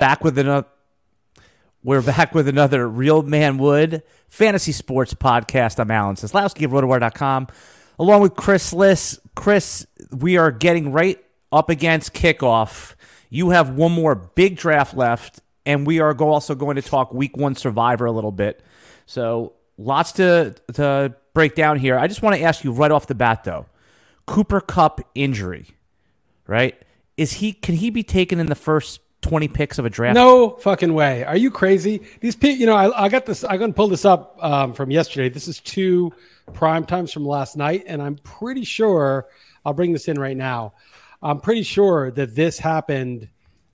back with another. We're back with another Real Man Wood fantasy sports podcast. I'm Alan Seslowsky of RotoWire.com, along with Chris Liss. Chris, we are getting right up against kickoff. You have one more big draft left, and we are also going to talk Week One Survivor a little bit. So lots to to break down here. I just want to ask you right off the bat, though, Cooper Kupp injury, right? Is he can he be taken in the first 20 picks of a draft? No fucking way. Are you crazy? These people, you know, I, I got this, I can pull this up um, from yesterday. This is two prime times from last night. And I'm pretty sure, I'll bring this in right now. I'm pretty sure that this happened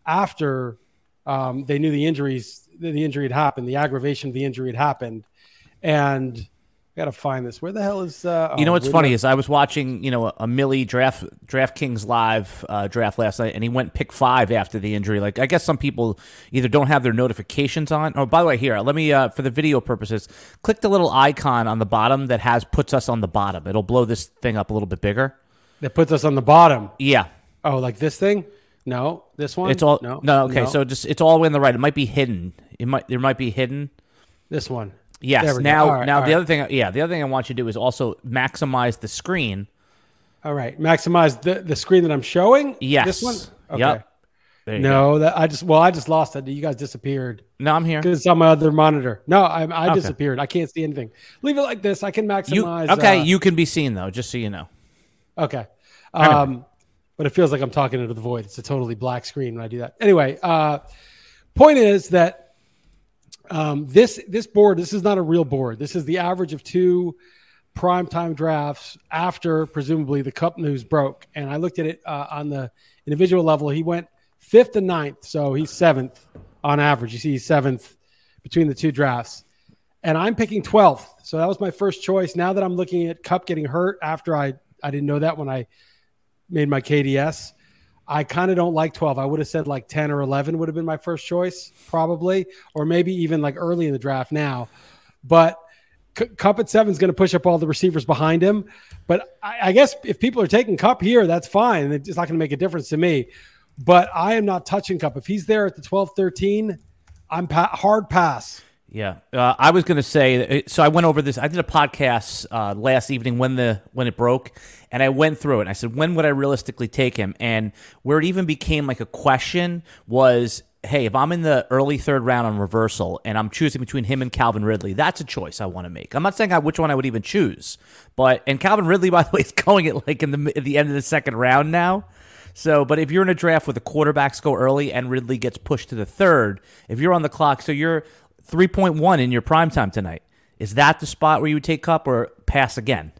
after um, they knew the injuries, the injury had happened, the aggravation of the injury had happened. And I gotta find this. Where the hell is? Uh, You know oh, what's funny is I was watching, you know, a Millie draft DraftKings live uh, draft last night, and he went pick five after the injury. Like I guess some people either don't have their notifications on. Oh, by the way, here let me uh, for the video purposes, click the little icon on the bottom that has puts us on the bottom. It'll blow this thing up a little bit bigger. that puts us on the bottom. Yeah, Oh, like this thing? No, this one. it's all no. no. okay, so just it's all the way on the right. It might be hidden. It might there might be hidden. this one. Yes. There we go. Now, right, now the right. other thing, yeah, the other thing I want you to do is also maximize the screen. All right, maximize the the screen that I'm showing. Yes. this one. Okay. Yep. There you go. No, that I just well, I just lost it. You guys disappeared No, I'm here. because it's on my other monitor. No, I, I Okay. disappeared. I can't see anything. Leave it like this. I can You, maximize. okay, uh, you can be seen though, just so you know. okay. Um, but it feels like I'm talking into the void. It's a totally black screen when I do that. Anyway, uh, point is that um, this this board this is not a real board. This is the average of two primetime drafts after presumably the Kupp news broke. And I looked at it uh, on the individual level. He went fifth and ninth, so he's seventh on average. You see, he's seventh between the two drafts. And I'm picking 12th. So that was my first choice. Now that I'm looking at Kupp getting hurt after I, I didn't know that when I made my KDS, I kind of don't like 12. I would have said like 10 or 11 would have been my first choice, probably, or maybe even like early in the draft now. But C- Kupp at seven is going to push up all the receivers behind him. But I, I guess if people are taking Kupp here, that's fine. It's not going to make a difference to me. But I am not touching Kupp. If he's there at the 12 13, I'm pa- hard pass. Yeah, uh, I was going to say. So I went over this. I did a podcast uh, last evening when the when it broke, and I went through it. And I said, when would I realistically take him? And where it even became like a question was, hey, if I'm in the early third round on reversal and I'm choosing between him and Calvin Ridley, that's a choice I want to make. I'm not saying I, which one I would even choose, but and Calvin Ridley, by the way, is going at like in the at the end of the second round now. So, but if you're in a draft where the quarterbacks go early and Ridley gets pushed to the third, if you're on the clock, so you're 3.1 in your prime time tonight, is that the spot where you would take Kupp or pass again?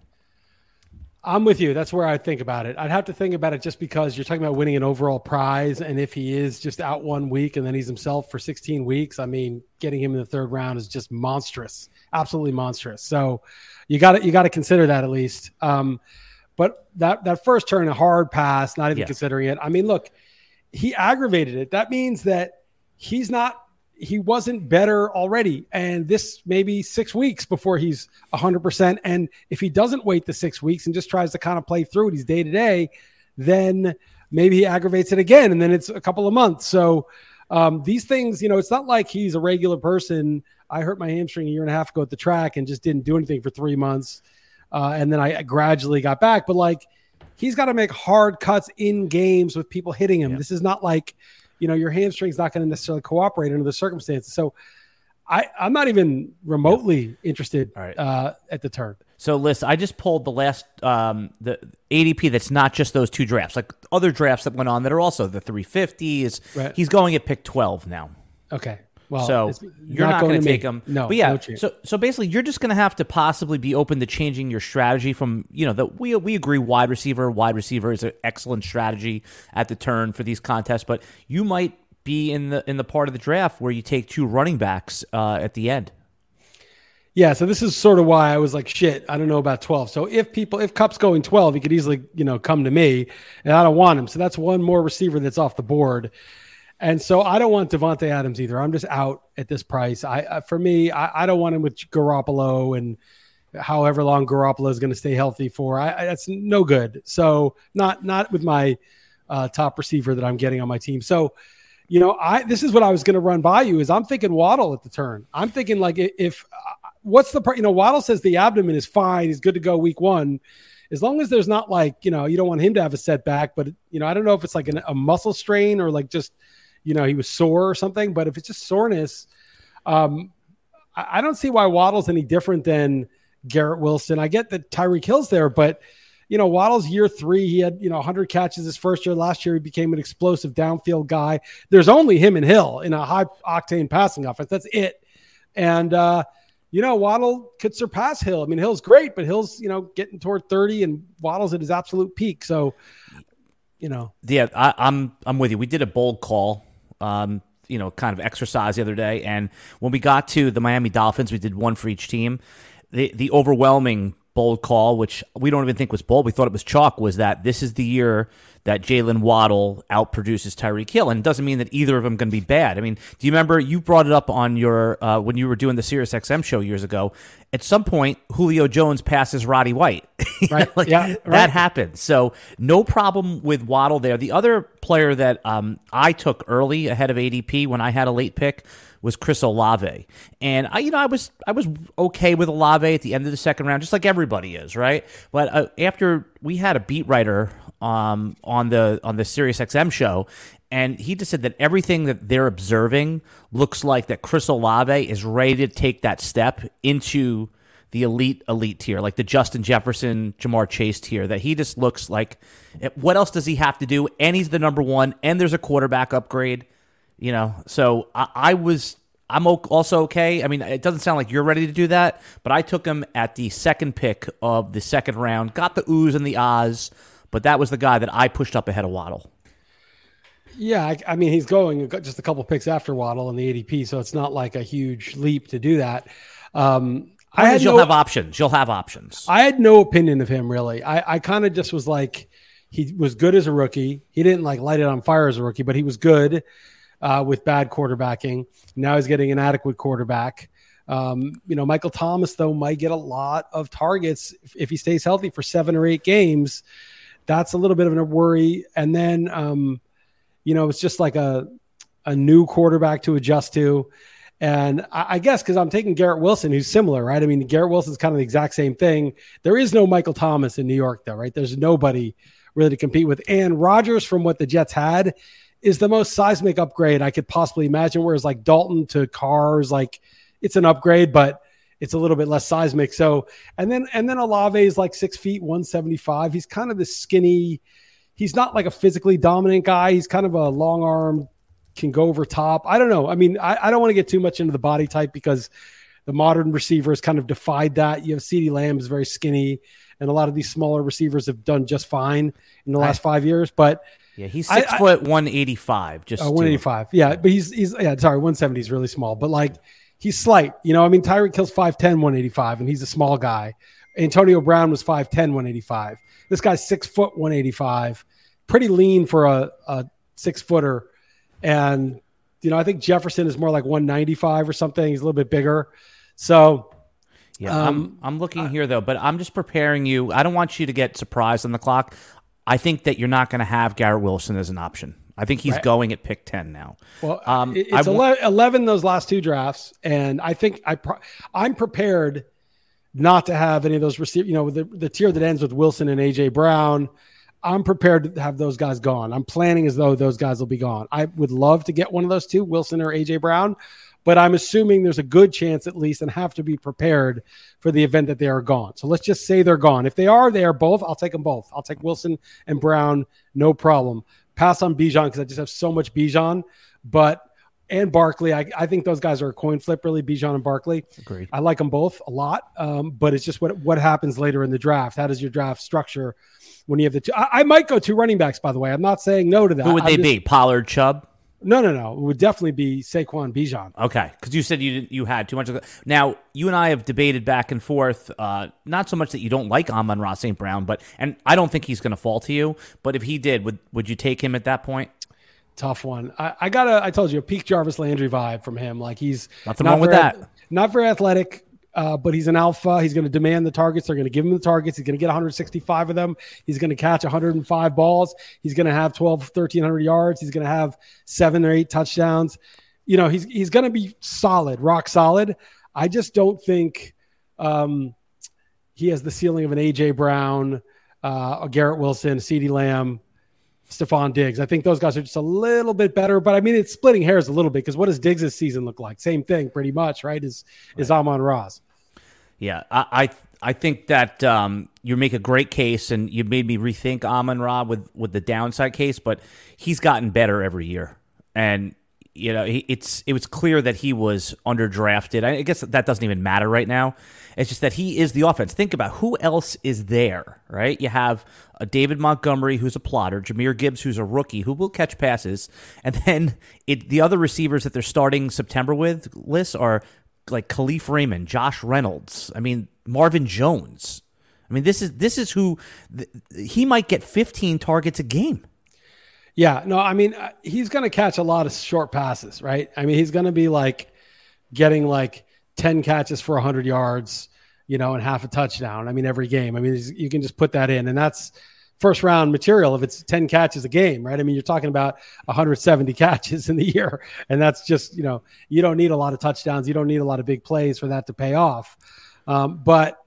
I'm with you. That's where I think about it. I'd have to think about it just because you're talking about winning an overall prize. And if he is just out one week and then he's himself for 16 weeks, I mean, getting him in the third round is just monstrous, absolutely monstrous. So you got to, you got to consider that at least. Um, but that, that first turn, a hard pass, not even considering it. I mean, look, he aggravated it. That means that he's not he wasn't better already. And this maybe six weeks before he's 100% and if he doesn't wait the six weeks and just tries to kind of play through it he's day to day then maybe he aggravates it again and then it's a couple of months. So um, these things you know it's not like he's a regular person. I hurt my hamstring a year and a half ago at the track and just didn't do anything for three months uh, and then i gradually got back. But like he's got to make hard cuts in games with people hitting him. This is not like you know your hamstring's not going to necessarily cooperate under the circumstances. So I, I'm not even remotely interested All right. uh, at the turn. So, Liss, I just pulled the last um, the ADP that's not just those two drafts, like other drafts that went on that are also the 350s. Right. He's going at pick 12 now. Okay. Well, so you're not, going to take him. No. but yeah. no so so basically, you're just going to have to possibly be open to changing your strategy from you know that we we agree wide receiver wide receiver is an excellent strategy at the turn for these contests, but you might be in the in the part of the draft where you take two running backs uh, at the end. Yeah, so this is sort of why I was like, shit, I don't know about 12. So if people, if Kupp's going 12, he could easily, you know, come to me and I don't want him. So that's one more receiver that's off the board. And so I don't want Davante Adams either. I'm just out at this price. I, I for me, I, I don't want him with Garoppolo and however long Garoppolo is going to stay healthy for. I, I, that's no good. So not not with my uh, top receiver that I'm getting on my team. So you know, I this is what I was going to run by you is I'm thinking Waddle at the turn. I'm thinking like if uh, what's the? You know, Waddle says the abdomen is fine. He's good to go week one. As long as there's not like you know you don't want him to have a setback, but you know I don't know if it's like an, a muscle strain or like just you know he was sore or something. But if it's just soreness, um, I, I don't see why Waddle's any different than Garrett Wilson. I get that Tyreek Hill's there, but you know, Waddle's year three, he had, you know, 100 catches his first year. Last year, he became an explosive downfield guy. There's only him and Hill in a high octane passing offense. That's it. And, uh, you know, Waddle could surpass Hill. I mean, Hill's great, but Hill's, you know, getting toward 30 and Waddle's at his absolute peak. So, you know. Yeah, I, I'm I'm with you. We did a bold call. Um, you know, kind of exercise the other day. And when we got to the Miami Dolphins, we did one for each team. The the overwhelming bold call, which we don't even think was bold. We thought it was chalk. Was that this is the year that Jaylen Waddle outproduces Tyreek Hill, and it doesn't mean that either of them going to be bad. I mean, do you remember you brought it up on your uh, when you were doing the Sirius XM show years ago? At some point, Julio Jones passes Roddy White. Right. like, yeah. Right. That happened. So no problem with Waddle there. The other player that um, I took early ahead of ADP when I had a late pick was Chris Olave, and I, you know, I was I was okay with Olave at the end of the second round, just like everybody is, right? But uh, after we had a beat writer um, on the on the Sirius XM show, and he just said that everything that they're observing looks like that Chris Olave is ready to take that step into the elite elite tier, like the Justin Jefferson, Ja'Marr Chase tier. That he just looks like. What else does he have to do? And he's the number one, and there's a quarterback upgrade. You know, so I, I was I'm also okay. I mean, it doesn't sound like you're ready to do that, but I took him at the second pick of the second round. Got the oohs and the ahs, but that was the guy that I pushed up ahead of Waddle. Yeah, I, I mean, he's going just a couple picks after Waddle in the ADP, so it's not like a huge leap to do that. Um, I had you'll no, have options. You'll have options. I had no opinion of him really. I, I kind of just was like, he was good as a rookie. He didn't like light it on fire as a rookie, but he was good uh, with bad quarterbacking. Now he's getting an adequate quarterback. Um, you know, Michael Thomas though might get a lot of targets if, if, he stays healthy for seven or eight games. That's a little bit of a worry. And then, um, you know, it's just like a a new quarterback to adjust to. And I, I guess because I'm taking Garrett Wilson, who's similar, right? I mean, Garrett Wilson's kind of the exact same thing. There is no Michael Thomas in New York, though, right? There's nobody really to compete with. And Rodgers, from what the Jets had, is the most seismic upgrade I could possibly imagine. Whereas like Dalton to Cars, like it's an upgrade, but it's a little bit less seismic. So and then and then Olave is like six feet, one seventy five. He's kind of the skinny. He's not like a physically dominant guy. He's kind of a long arm, can go over top. I don't know. I mean, I, I don't want to get too much into the body type because the modern receivers kind of defied that. You have CeeDee Lamb is very skinny, and a lot of these smaller receivers have done just fine in the last five years. But yeah, he's six I, foot one eighty five. Just uh, one eighty five. Yeah, but he's he's yeah. Sorry, one seventy is really small, but like he's slight. You know, I mean, Tyreek Hill's 5'10", 185, and he's a small guy. Antonio Brown was 5'10", 185. This guy's six foot one eighty five, pretty lean for a, a six footer, and you know I think Jefferson is more like one ninety five or something. He's a little bit bigger, so. Yeah, um, I'm I'm looking here though, but I'm just preparing you. I don't want you to get surprised on the clock. I think that you're not going to have Garrett Wilson as an option. I think he's right. going at pick 10 now. Well, um, it's 11 those last two drafts. And I think I I'm prepared not to have any of those receive, you know, the, the tier that ends with Wilson and AJ Brown. I'm prepared to have those guys gone. I'm planning as though those guys will be gone. I would love to get one of those two, Wilson or AJ Brown, but I'm assuming there's a good chance at least and have to be prepared for the event that they are gone. So let's just say they're gone. If they are, they are both. I'll take them both. I'll take Wilson and Brown, no problem. Pass on Bijan because I just have so much Bijan, but and Barkley. I, I think those guys are a coin flip, really. Bijan and Barkley. Agreed. I like them both a lot, um, but it's just what what happens later in the draft. How does your draft structure when you have the two? I, I might go two running backs. By the way, I'm not saying no to that. Who would they just, be? Pollard, Chubb. No, no, no. It would definitely be Saquon Bijan. Okay, because you said you you had too much of. Now you and I have debated back and forth. Uh, not so much that you don't like Amon-Ra St. Brown, but and I don't think he's going to fall to you. But if he did, would would you take him at that point? Tough one. I, I got a. I told you a peak Jarvis Landry vibe from him. Like he's nothing wrong with that. Not very athletic. Uh, but he's an alpha. He's going to demand the targets. They're going to give him the targets. He's going to get 165 of them. He's going to catch 105 balls. He's going to have 12, 1300 yards. He's going to have seven or eight touchdowns. You know, he's he's going to be solid, rock solid. I just don't think um, he has the ceiling of an AJ Brown, uh, a Garrett Wilson, CeeDee Lamb, Stefon Diggs. I think those guys are just a little bit better, but I mean, it's splitting hairs a little bit because what does Diggs' season look like? Same thing, pretty much, right? Is right. is Amon Ra's? Yeah, I, I I, think that um, you make a great case, and you made me rethink Amon Ra with with the downside case, but he's gotten better every year, and you know, it's it was clear that he was underdrafted. I guess that doesn't even matter right now. It's just that he is the offense. Think about who else is there, right? You have a David Montgomery who's a plotter, Jahmyr Gibbs who's a rookie who will catch passes, and then it, the other receivers that they're starting September with lists are like Kalif Raymond, Josh Reynolds. I mean Marvin Jones. I mean this is this is who he might get 15 targets a game. Yeah, no, I mean uh, he's going to catch a lot of short passes, right? I mean he's going to be like getting like 10 catches for 100 yards, you know, and half a touchdown. I mean every game. I mean you can just put that in and that's first round material if it's 10 catches a game, right? I mean you're talking about 170 catches in the year and that's just, you know, you don't need a lot of touchdowns, you don't need a lot of big plays for that to pay off. Um, but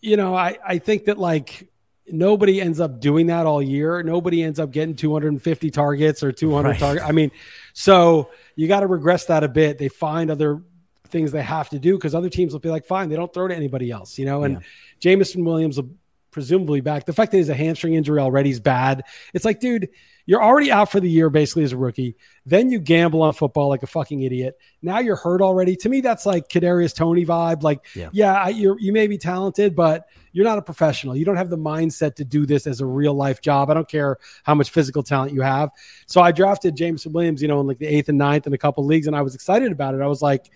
you know, I I think that like nobody ends up doing that all year. Nobody ends up getting 250 targets or 200 right. targets. I mean, so you got to regress that a bit. They find other things they have to do because other teams will be like, fine, they don't throw to anybody else, you know. And yeah. Jameson Williams will presumably back. The fact that he's a hamstring injury already is bad. It's like, dude, you're already out for the year basically as a rookie. Then you gamble on football like a fucking idiot. Now you're hurt already. To me, that's like Kadarius Toney vibe. Like, yeah, yeah you you may be talented, but you're not a professional. You don't have the mindset to do this as a real life job. I don't care how much physical talent you have. So I drafted Jameson Williams, you know, in like the eighth and ninth in a couple leagues, and I was excited about it. I was like,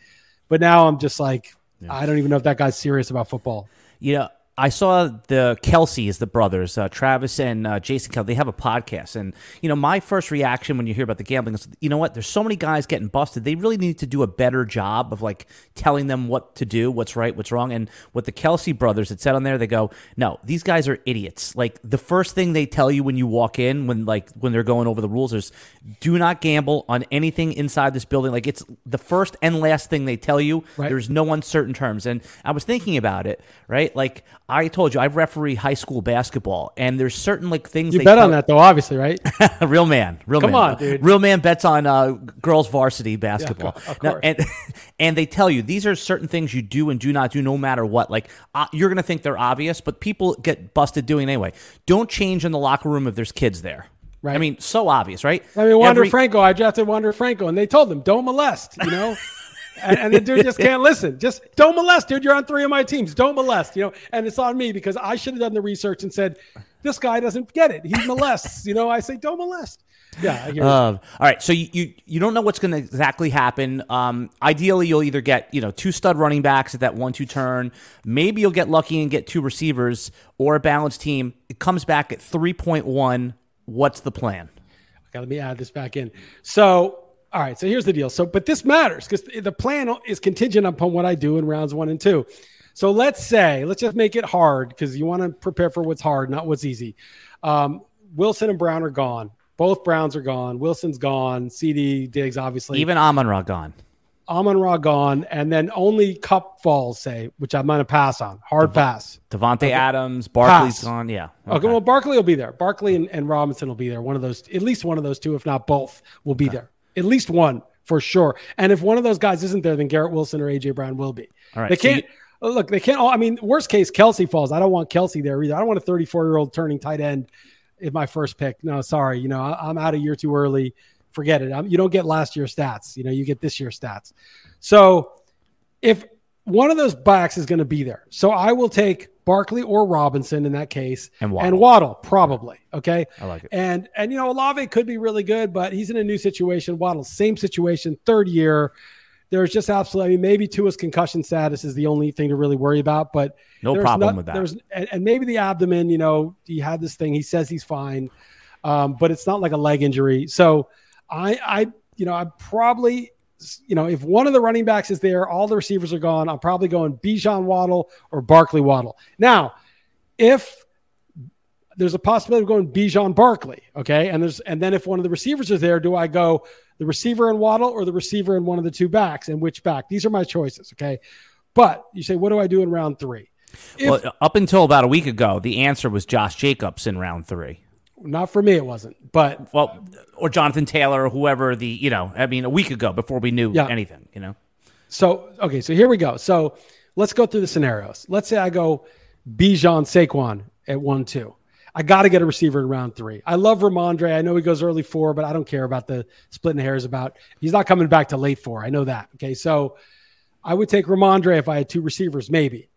but now I'm just like, yeah. I don't even know if that guy's serious about football. Yeah, I saw the Kelces, the brothers, uh, Travis and uh, Jason Kelce. They have a podcast, and you know, my first reaction when you hear about the gambling is, you know what? There's so many guys getting busted. They really need to do a better job of like telling them what to do, what's right, what's wrong. And what the Kelce brothers had said on there, they go, "No, these guys are idiots. Like the first thing they tell you when you walk in, when like when they're going over the rules, is do not gamble on anything inside this building. Like it's the first and last thing they tell you. Right. There's no uncertain terms. And I was thinking about it, right? Like I told you I referee high school basketball, and there's certain like things. You bet on that though, obviously, right? real man, real Come man. on, dude. Real man bets on uh, girls varsity basketball. Yeah, now, and and they tell you these are certain things you do and do not do, no matter what. Like uh, you're gonna think they're obvious, but people get busted doing anyway. Don't change in the locker room if there's kids there. Right. I mean, so obvious, right? I mean, Wander Every- Franco. I drafted Wander Franco, and they told them don't molest. You know. and, and the dude just can't listen. Just don't molest, dude. You're on three of my teams. Don't molest, you know. And it's on me because I should have done the research and said, this guy doesn't get it. He molests. you know, I say don't molest. Yeah. Uh, all right. So you, you you don't know what's going to exactly happen. Um, ideally, you'll either get you know two stud running backs at that one two turn. Maybe you'll get lucky and get two receivers or a balanced team. It comes back at three point one. What's the plan? Okay, let me add this back in. So all right, so here's the deal. So, but this matters because the plan is contingent upon what I do in rounds one and two. So let's say, let's just make it hard because you want to prepare for what's hard, not what's easy. Um, Wilson and Brown are gone. Both Browns are gone. Wilson's gone. CeeDee Diggs, obviously. Even Amon Ra gone. Amon Ra gone, and then only Kupp falls, say, which I'm going to pass on. Hard Dev- pass. Davante okay. Adams, Barkley's pass. gone. Yeah. Okay. okay. well, Barkley will be there. Barkley and, and, Robinson will be there. One of those, at least one of those two, if not both, will be okay. there at least one for sure. And if one of those guys isn't there, then Garrett Wilson or AJ Brown will be. All right. They can't. So you, look, they can't all. I mean, worst case, Kelce falls. I don't want Kelce there either. I don't want a 34 year old turning tight end in my first pick. No, sorry. You know, I, am out a year too early. Forget it. I'm, you don't get last year's stats. You know, you get this year's stats. So if one of those backs is going to be there, so I will take Barkley or Robinson in that case, and Waddle, and Waddle probably. Okay, I like it. And and you know Olave could be really good, but he's in a new situation. Waddle, same situation, third year. There's just absolutely I mean, maybe Tua's concussion status is the only thing to really worry about, but no problem not, with that. There's and, and, maybe the abdomen. You know, he had this thing. He says he's fine, um, but it's not like a leg injury. So I I you know I'm probably you know, if one of the running backs is there, all the receivers are gone. I'm probably going Bijan Waddle or Barkley Waddle. Now, if there's a possibility of going Bijan Barkley, okay, and there's and then if one of the receivers is there, do I go the receiver and Waddle or the receiver and one of the two backs and which back? These are my choices, okay. But you say, what do I do in round three? If, well, up until about a week ago, the answer was Josh Jacobs in round three. Not for me, it wasn't. But well, or Jonathan Taylor or whoever the you know. I mean, a week ago before we knew yeah. anything, you know. So okay, so here we go. So let's go through the scenarios. Let's say I go Bijan Saquon at one two. I got to get a receiver in round three. I love Rhamondre. I know he goes early four, but I don't care about the splitting hairs about. He's not coming back to late four. I know that. Okay, so I would take Rhamondre if I had two receivers, maybe.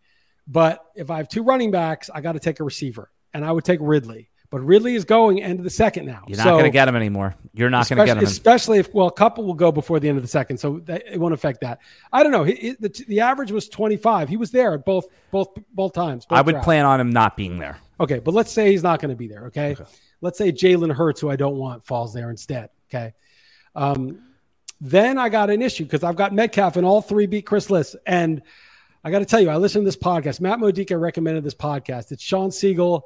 But if I have two running backs, I got to take a receiver, and I would take Ridley. But Ridley is going end of the second now. You're not so, going to get him anymore. You're not going to get him. Especially if, well, a couple will go before the end of the second, so that, it won't affect that. I don't know. He, the, the average was 25. He was there at both both both times. Both I would drafts. plan on him not being there. Okay, but let's say he's not going to be there. Okay, okay. let's say Jalen Hurts, who I don't want, falls there instead. Okay, um, then I got an issue because I've got Metcalf and all three beat Chris Liss, and I got to tell you, I listened to this podcast. Matt Modica recommended this podcast. It's Shawn Siegele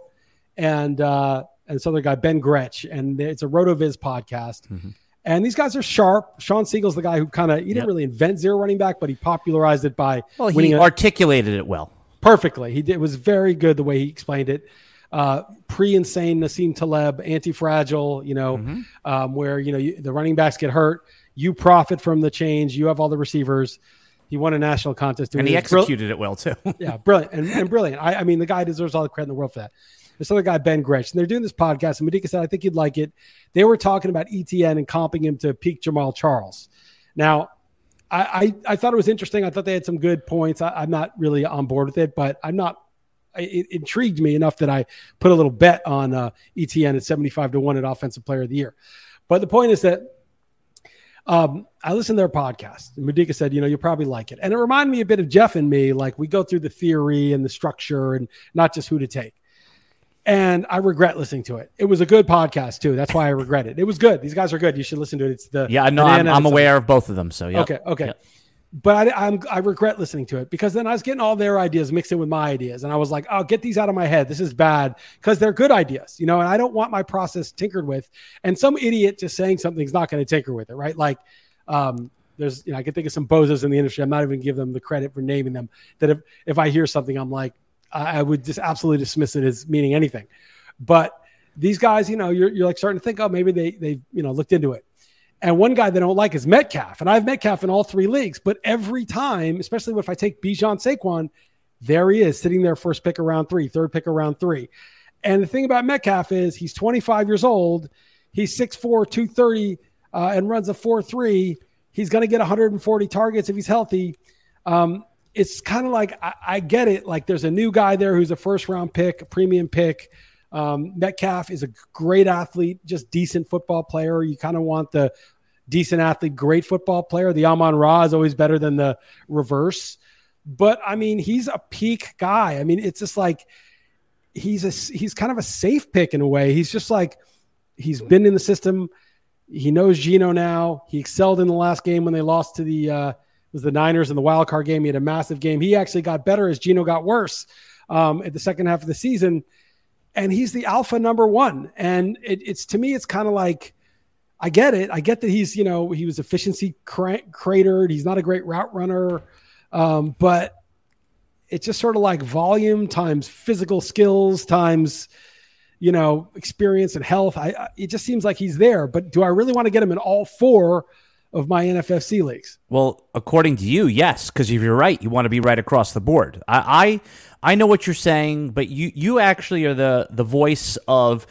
and uh, and this other guy Ben Gretch, and it's a Rotoviz podcast. Mm-hmm. And these guys are sharp. Shawn Siegele's the guy who kind of he didn't really invent zero running back, but he popularized it by well, he articulated it well, perfectly. He did, it was very good the way he explained it. Uh, pre-insane Nassim Taleb, anti-fragile. You know, mm-hmm. um, where you know you, the running backs get hurt, you profit from the change. You have all the receivers. He won a national contest, and he executed it well too. yeah, brilliant and, and brilliant. I, I, mean, the guy deserves all the credit in the world for that this other guy, Ben Gretch, and they're doing this podcast. And Modica said, I think you'd like it. They were talking about ETN and comping him to peak Jamaal Charles. Now, I, I, I thought it was interesting. I thought they had some good points. I, am not really on board with it, but I'm not. It, intrigued me enough that I put a little bet on uh, ETN at 75 to 1 at Offensive Player of the Year. But the point is that um, I listened to their podcast. And said, you know, you'll probably like it. And it reminded me a bit of Jeff and me. Like we go through the theory and the structure and not just who to take and I regret listening to it. It was a good podcast too. That's why I regret it. It was good. These guys are good. You should listen to it. It's the yeah. No, I'm, I'm aware of both of them. So yeah. Okay. Okay. Yep. But I, I'm I regret listening to it because then I was getting all their ideas mixed in with my ideas, and I was like, "Oh, get these out of my head. This is bad," because they're good ideas, you know. And I don't want my process tinkered with. And some idiot just saying something's not going to tinker with it, right? Like, um, there's you know I can think of some bozos in the industry. I'm not even give them the credit for naming them. That if if I hear something, I'm like, I would just absolutely dismiss it as meaning anything. But these guys, you know, you're, you're like starting to think, oh, maybe they they you know looked into it. And one guy they don't like is Metcalf, and I have Metcalf in all three leagues. But every time, especially if I take Bijan Saquon, there he is sitting there first pick around three, third pick around three. And the thing about Metcalf is he's 25 years old, he's 6'4", 230, uh, and runs a 4-3. He's going to get 140 targets if he's healthy. Um, it's kind of like I, I, get it. Like there's a new guy there who's a first round pick, a premium pick. Um, Metcalf is a great athlete, just decent football player. You kind of want the decent athlete, great football player. The Amon Ra is always better than the reverse. But I mean, he's a peak guy. I mean, it's just like he's a he's kind of a safe pick in a way. He's just like he's been in the system. He knows Geno now. He excelled in the last game when they lost to the uh, was the Niners in the wild card game. He had a massive game. He actually got better as Geno got worse um, at the second half of the season. And he's the alpha number one. And it, it's to me, it's kind of like, I get it. I get that he's, you know, he was efficiency cra- cratered. He's not a great route runner. Um, but it's just sort of like volume times physical skills times, you know, experience and health. I, I it just seems like he's there. But do I really want to get him in all four? Of my NFFC leagues. Well, according to you, yes, because if you're right, you want to be right across the board. I, I, I know what you're saying, but you you actually are the the voice of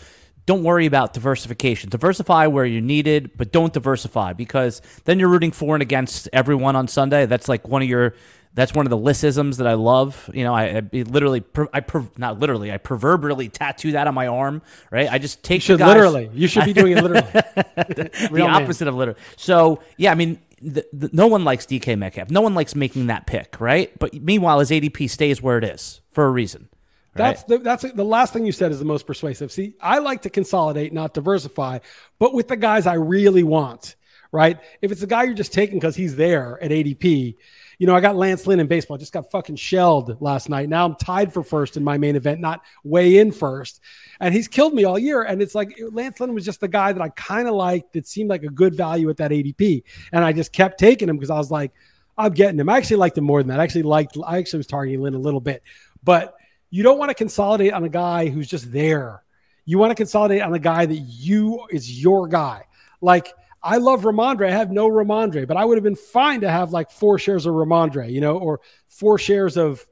don't worry about diversification. Diversify where you need it, but don't diversify because then you're rooting for and against everyone on Sunday. That's like one of your that's one of the Lissisms that I love. You know, I, I literally, I not literally, I proverbially tattoo that on my arm. Right? I just take. You should guys, literally. You should be doing it literally. the, the opposite of literally. So yeah, I mean, the, the, no one likes DK Metcalf. No one likes making that pick, right? But meanwhile, his ADP stays where it is for a reason. Right? That's the, that's the last thing you said is the most persuasive. See, I like to consolidate, not diversify, but with the guys I really want right? If it's a guy you're just taking because he's there at ADP, you know, I got Lance Lynn in baseball. I just got fucking shelled last night. Now I'm tied for first in my main event, not way in first. And he's killed me all year. And it's like Lance Lynn was just the guy that I kind of liked that seemed like a good value at that ADP. And I just kept taking him because I was like, I'm getting him. I actually liked him more than that. I actually liked, I actually was targeting Lynn a little bit. But you don't want to consolidate on a guy who's just there. You want to consolidate on a guy that you is your guy. Like, I love Rhamondre. I have no Rhamondre, but I would have been fine to have like four shares of Rhamondre, you know, or four shares of,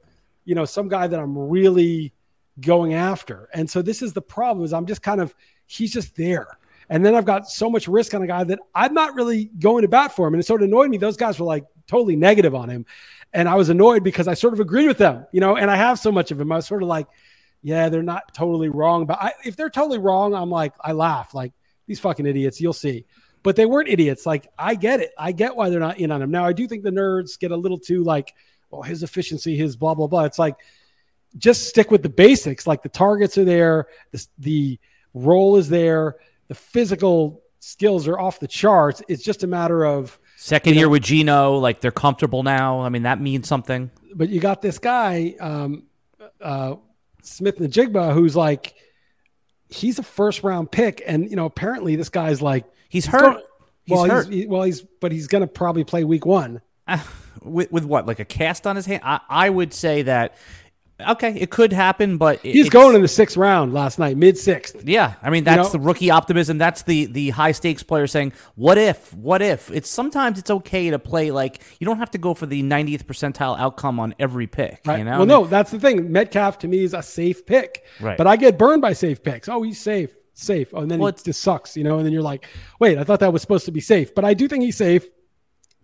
you know, some guy that I'm really going after. And so this is the problem is I'm just kind of he's just there. And then I've got so much risk on a guy that I'm not really going to bat for him. And it sort of annoyed me. Those guys were like totally negative on him. And I was annoyed because I sort of agreed with them, you know, and I have so much of him. I was sort of like, yeah, they're not totally wrong. But I, if they're totally wrong, I'm like, I laugh like these fucking idiots. You'll see but they weren't idiots. Like I get it. I get why they're not in on him. Now I do think the nerds get a little too like, oh, his efficiency, his blah blah blah. It's like just stick with the basics. Like the targets are there, the, the role is there, the physical skills are off the charts. It's just a matter of second year know, with Geno. Like they're comfortable now. I mean that means something. But you got this guy, um, uh, Smith-Njigba, who's like he's a first round pick, and you know apparently this guy's like He's, he's hurt. Going, he's well, hurt. He's, well, he's but he's going to probably play week one. Uh, with with what? Like a cast on his hand? I, I would say that okay, it could happen, but he's going in the sixth round last night, mid sixth. Yeah, I mean that's you know? the rookie optimism. That's the the high stakes player saying, "What if? What if?" It's sometimes it's okay to play like you don't have to go for the 90th percentile outcome on every pick. Right. You know? Well, no, that's the thing. Metcalf to me is a safe pick, right? But I get burned by safe picks. Oh, he's safe safe. Oh, and then well, it just sucks, you know, and then you're like, wait, I thought that was supposed to be safe. But I do think he's safe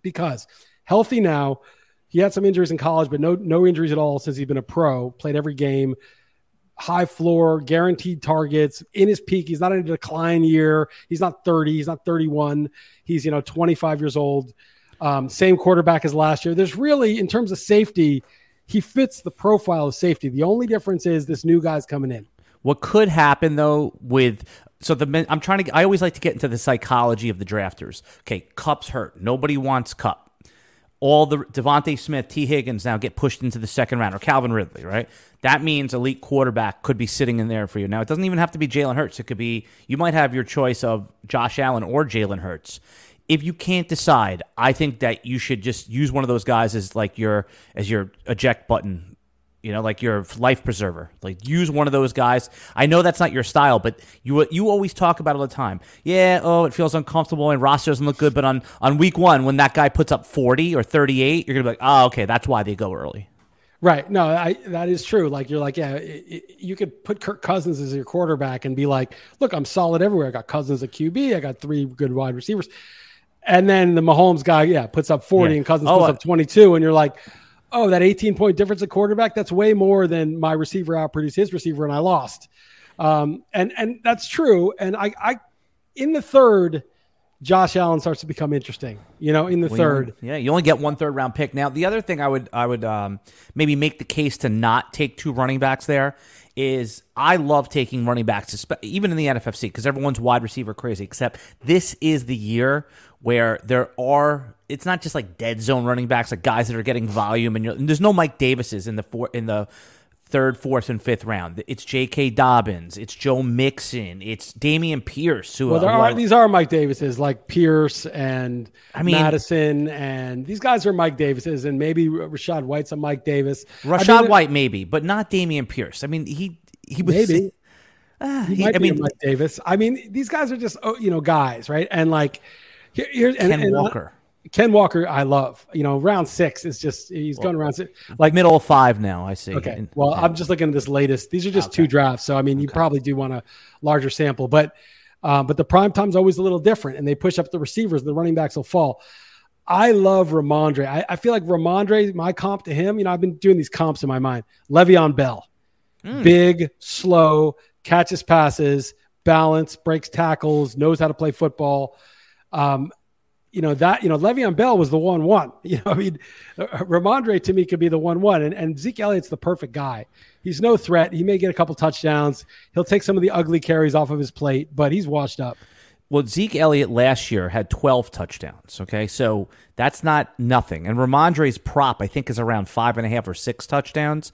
because healthy now. He had some injuries in college, but no no injuries at all since he's been a pro. Played every game, high floor, guaranteed targets in his peak. He's not in a decline year. He's not 30. He's not 31. He's you know 25 years old. Um, same quarterback as last year. There's really, in terms of safety, he fits the profile of safety. The only difference is this new guy's coming in. What could happen though with so the I'm trying to I always like to get into the psychology of the drafters. Okay, Kupp's hurt. Nobody wants Kupp. All the DeVonta Smith, Tee Higgins now get pushed into the second round, or Calvin Ridley, right? That means elite quarterback could be sitting in there for you. Now it doesn't even have to be Jalen Hurts. It could be you might have your choice of Josh Allen or Jalen Hurts. If you can't decide, I think that you should just use one of those guys as like your as your eject button you know, like your life preserver. Like use one of those guys. I know that's not your style, but you you always talk about it all the time. Yeah, oh, it feels uncomfortable and roster doesn't look good. But on on week one, when that guy puts up forty or thirty eight, you're gonna be like, oh, okay, that's why they go early. Right. No, I, that is true. Like you're like, yeah, it, it, you could put Kirk Cousins as your quarterback and be like, look, I'm solid everywhere. I got Cousins at QB. I got three good wide receivers. And then the Mahomes guy, yeah, puts up 40 yeah. and Cousins oh, puts up 22. And you're like, oh, that 18 point difference at quarterback, that's way more than my receiver outproduced his receiver and I lost. Um, and and that's true. And I, I in the third, Josh Allen starts to become interesting. You know, in the well, third, you only, yeah, you only get one third round pick. Now, the other thing I would I would um, maybe make the case to not take two running backs there is I love taking running backs, even in the NFFC, because everyone's wide receiver crazy. Except this is the year where there are it's not just like dead zone running backs, like guys that are getting volume, and, and there's no Mike Davises in the four, in the third, fourth, and fifth round. It's J.K. Dobbins, it's Joe Mixon, it's Dameon Pierce. Who, well, there are, these are Mike Davises, like Pierce and I mean, Mattison, and these guys are Mike Davises, and maybe Rachaad White's a Mike Davis. Rachaad I mean, White, maybe, but not Dameon Pierce. I mean, he he was maybe. Uh, he, I mean, Mike Davis. I mean, these guys are just oh, you know guys, right? And like here, here's Ken and, and, Walker. Ken Walker, I love. You know, round six is just he's well, going around six, like middle five now. I see. Okay. Well, yeah. I'm just looking at this latest. These are just okay. two drafts, so I mean, you probably do want a larger sample, but uh, but the prime time's always a little different, and they push up the receivers, the running backs will fall. I love Rhamondre. I, I feel like Rhamondre, my comp to him. You know, I've been doing these comps in my mind. Le'Veon Bell, mm. big, slow, catches passes, balance, breaks tackles, knows how to play football. Um, you know that you know Le'Veon Bell was the one one. You know, I mean, Rhamondre to me could be the one one, and, and Zeke Elliott's the perfect guy. He's no threat. He may get a couple touchdowns. He'll take some of the ugly carries off of his plate, but he's washed up. well, Zeke Elliott last year had 12 touchdowns. Okay, so that's not nothing. And Rhamondre's prop, I think, is around five and a half or six touchdowns.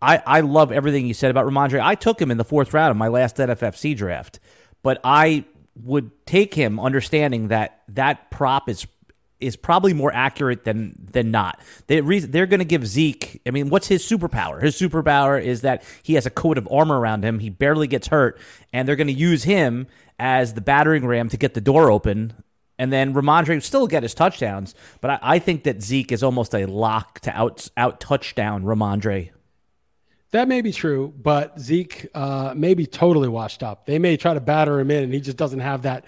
I, I love everything you said about Rhamondre. I took him in the fourth round of my last NFFC draft, but I would take him understanding that that prop is is probably more accurate than than not. They they're going to give Zeke. I mean, what's his superpower? His superpower is that he has a coat of armor around him. He barely gets hurt, and they're going to use him as the battering ram to get the door open. And then Rhamondre still get his touchdowns, but I, I think that Zeke is almost a lock to out out touchdown Rhamondre that may be true, but Zeke uh, may be totally washed up. They may try to batter him in, and he just doesn't have that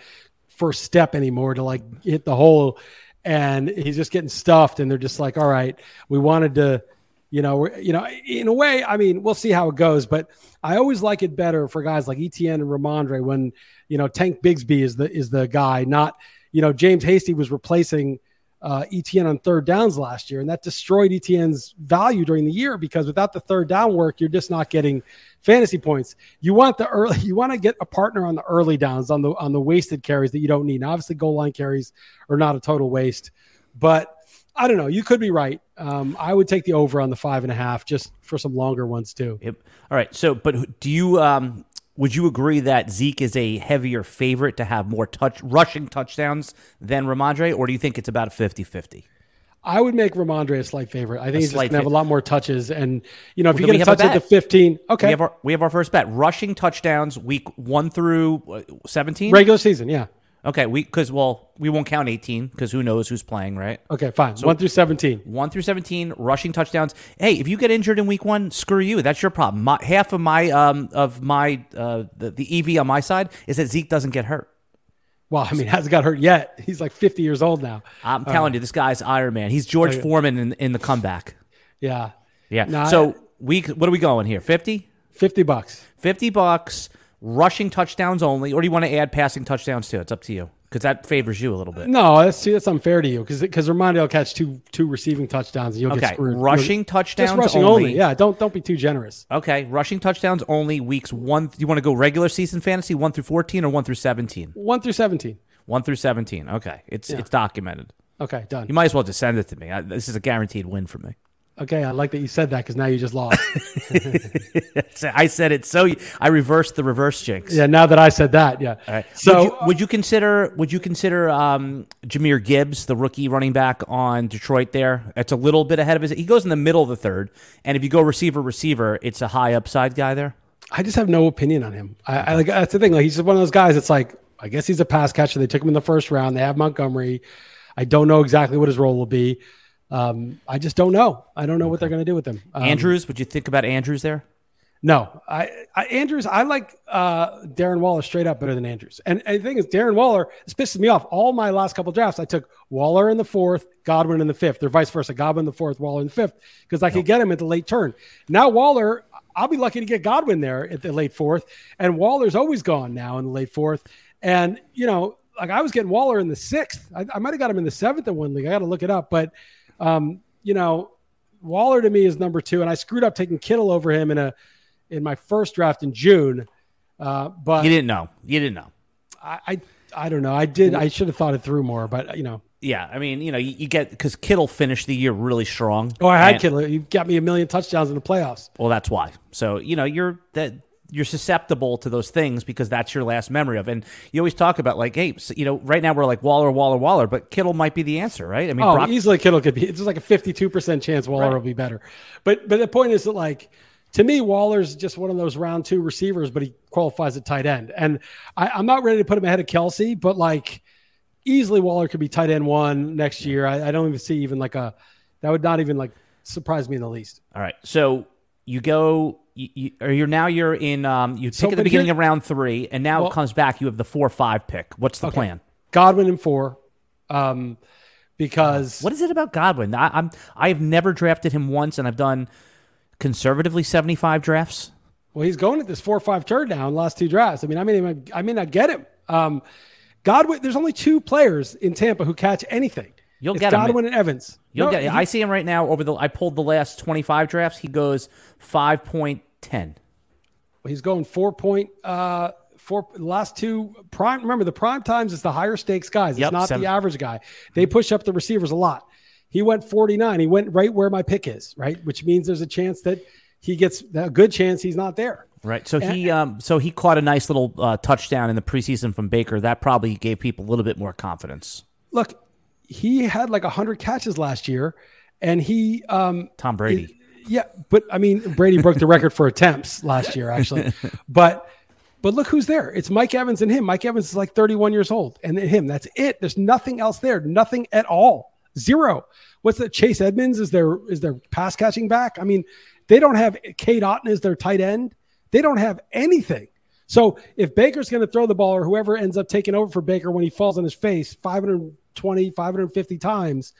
first step anymore to like hit the hole and he's just getting stuffed and they're just like all right we wanted to you know you know in a way i mean we'll see how it goes but i always like it better for guys like etn and rhamondre when you know tank bigsby is the is the guy not you know james hasty was replacing uh, etn on third downs last year and that destroyed etn's value during the year because without the third down work you're just not getting fantasy points. You want the early, you want to get a partner on the early downs on the on the wasted carries that you don't need. Now, obviously, goal line carries are not a total waste, but I don't know. You could be right. Um, I would take the over on the five and a half just for some longer ones too. Yep. All right. So, but do you um, would you agree that Zeke is a heavier favorite to have more touch rushing touchdowns than Rhamondre, or do you think it's about a 50-50? I would make Rhamondre a slight favorite. I think a he's going to have a lot more touches. And, you know, if well, you get a touch at the 15, okay. We have, our, we have our first bet. Rushing touchdowns week 1 through uh, 17? Regular season, yeah. Okay, we because well, we won't count 18 because who knows who's playing, right? Okay, fine. So 1 through 17. 1 through 17 rushing touchdowns. Hey, if you get injured in week 1, screw you. That's your problem. My, half of my um of my uh the, the EV on my side is that Zeke doesn't get hurt. Well, I mean, hasn't got hurt yet. He's like 50 years old now. I'm telling uh, you, this guy's Iron Man. He's George oh, Foreman in, in the comeback. Yeah. Yeah. So we what are we going here? 50? 50 bucks. 50 bucks, rushing touchdowns only, or do you want to add passing touchdowns too? It's up to you because that favors you a little bit. No, that's that's unfair to you because because Rhamondre will catch two two receiving touchdowns and you'll okay. get screwed. Rushing you'll, touchdowns, just rushing only. only. Yeah, don't don't be too generous. Okay, rushing touchdowns only. Weeks one. You want to go regular season fantasy one through fourteen or one through seventeen? One through seventeen. One through seventeen. Okay, it's yeah. it's documented. Okay, done. You might as well just send it to me. I, this is a guaranteed win for me. Okay, I like that you said that because now you just lost. I said it, so I reversed the reverse jinx. Yeah, now that I said that, yeah. All right. So, would you, would you consider would you consider um, Jahmyr Gibbs, the rookie running back on Detroit? There, it's a little bit ahead of his. He goes in the middle of the third, and if you go receiver receiver, it's a high upside guy there. I just have no opinion on him. I, I like that's the thing. Like he's just one of those guys. It's like I guess he's a pass catcher. They took him in the first round. They have Montgomery. I don't know exactly what his role will be. Um, I just don't know. I don't know what they're going to do with him. Um, Andrews, would you think about Andrews there? No, I, I Andrews. I like uh, Darren Waller straight up better than Andrews. And, and the thing is, Darren Waller. This pisses me off. All my last couple drafts, I took Waller in the fourth, Godwin in the fifth, or vice versa. Godwin in the fourth, Waller in the fifth, because I could get him at the late turn. Now Waller, I'll be lucky to get Godwin there at the late fourth, and Waller's always gone now in the late fourth. And you know, like I was getting Waller in the sixth. I, I might have got him in the seventh in one league. I got to look it up, but um, you know, Waller to me is number two, and I screwed up taking Kittle over him in a in my first draft in June. Uh, but you didn't know. You didn't know. I, I, I don't know. I did. I should have thought it through more, but you know. Yeah, I mean, you know, you, you get because Kittle finished the year really strong. Oh, I had and, Kittle. You got me a million touchdowns in the playoffs. Well, that's why. So you know, you're that you're susceptible to those things because that's your last memory of. And you always talk about like, hey, you know, right now we're like Waller, Waller, Waller, but Kittle might be the answer, right? I mean, oh, Brock- easily Kittle could be. It's just like a fifty-two percent chance Waller right. will be better. But but the point is that like to me, Waller's just one of those round two receivers, but he qualifies at tight end. And I, am not ready to put him ahead of Kelce, but like easily Waller could be tight end one next year. I, I don't even see even like a that would not even like surprise me in the least. All right, so you go you, or you're now you're in um you pick so, at the beginning of round three and now well, it comes back you have the four five pick. What's the okay. plan? Godwin in four um because what is it about godwin? I, i'm i've never drafted him once and i've done conservatively 75 drafts. Well he's going at this four five turn now in the last two drafts. I mean i mean i may not get him. Um godwin there's only two players in tampa who catch anything You'll it's get Godwin him. and Evans. You'll no, get. He, I see him right now over the. I pulled the last twenty five drafts. He goes five point ten. He's going four point uh, four last two prime. Remember, the prime times is the higher stakes guys. It's Yep, not seven. the average guy. They push up the receivers a lot. He went 49. He went right where my pick is, right? Which means there's a chance that he gets a good chance he's not there. Right. So he um so he caught a nice little uh, touchdown in the preseason from Baker. That probably gave people a little bit more confidence. Look, he had like 100 catches last year, and he um, Tom Brady. Yeah, but I mean, Brady broke the record for attempts last year, actually. But but look who's there. It's Mike Evans and him. Mike Evans is like 31 years old, and him. That's it. There's nothing else there. Nothing at all. Zero. What's that? Chase Edmonds is their is their pass catching back. I mean, they don't have Cade Otton as their tight end. They don't have anything. So if Baker's going to throw the ball, or whoever ends up taking over for Baker when he falls on his face 520, 550 times,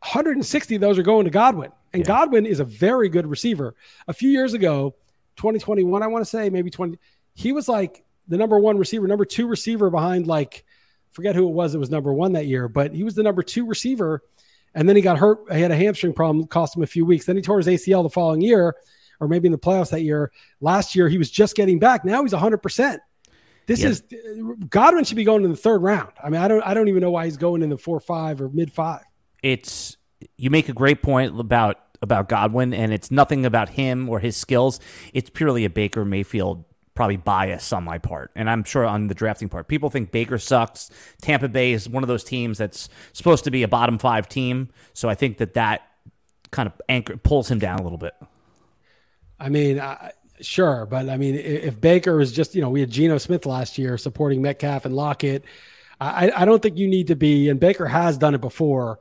160 of those are going to Godwin. And Godwin is a very good receiver. A few years ago, 2021, I want to say, maybe 20, he was like the number one receiver, number two receiver behind like, forget who it was that was number one that year, but he was the number two receiver. And then he got hurt. He had a hamstring problem, cost him a few weeks. Then he tore his ACL the following year, or maybe in the playoffs that year. Last year, he was just getting back. Now he's 100%. This Yeah. is Godwin should be going in the third round. I mean, I don't, I don't even know why he's going in the four, five, or mid five. it's you make a great point about about Godwin, and it's nothing about him or his skills. It's purely a Baker Mayfield probably bias on my part, and I'm sure on the drafting part. People think Baker sucks. Tampa Bay is one of those teams that's supposed to be a bottom five team, so I think that that kind of anchor pulls him down a little bit. I mean, I, sure, but I mean, if Baker is just, you know, we had Geno Smith last year supporting Metcalf and Lockett. I, I don't think you need to be, and Baker has done it before.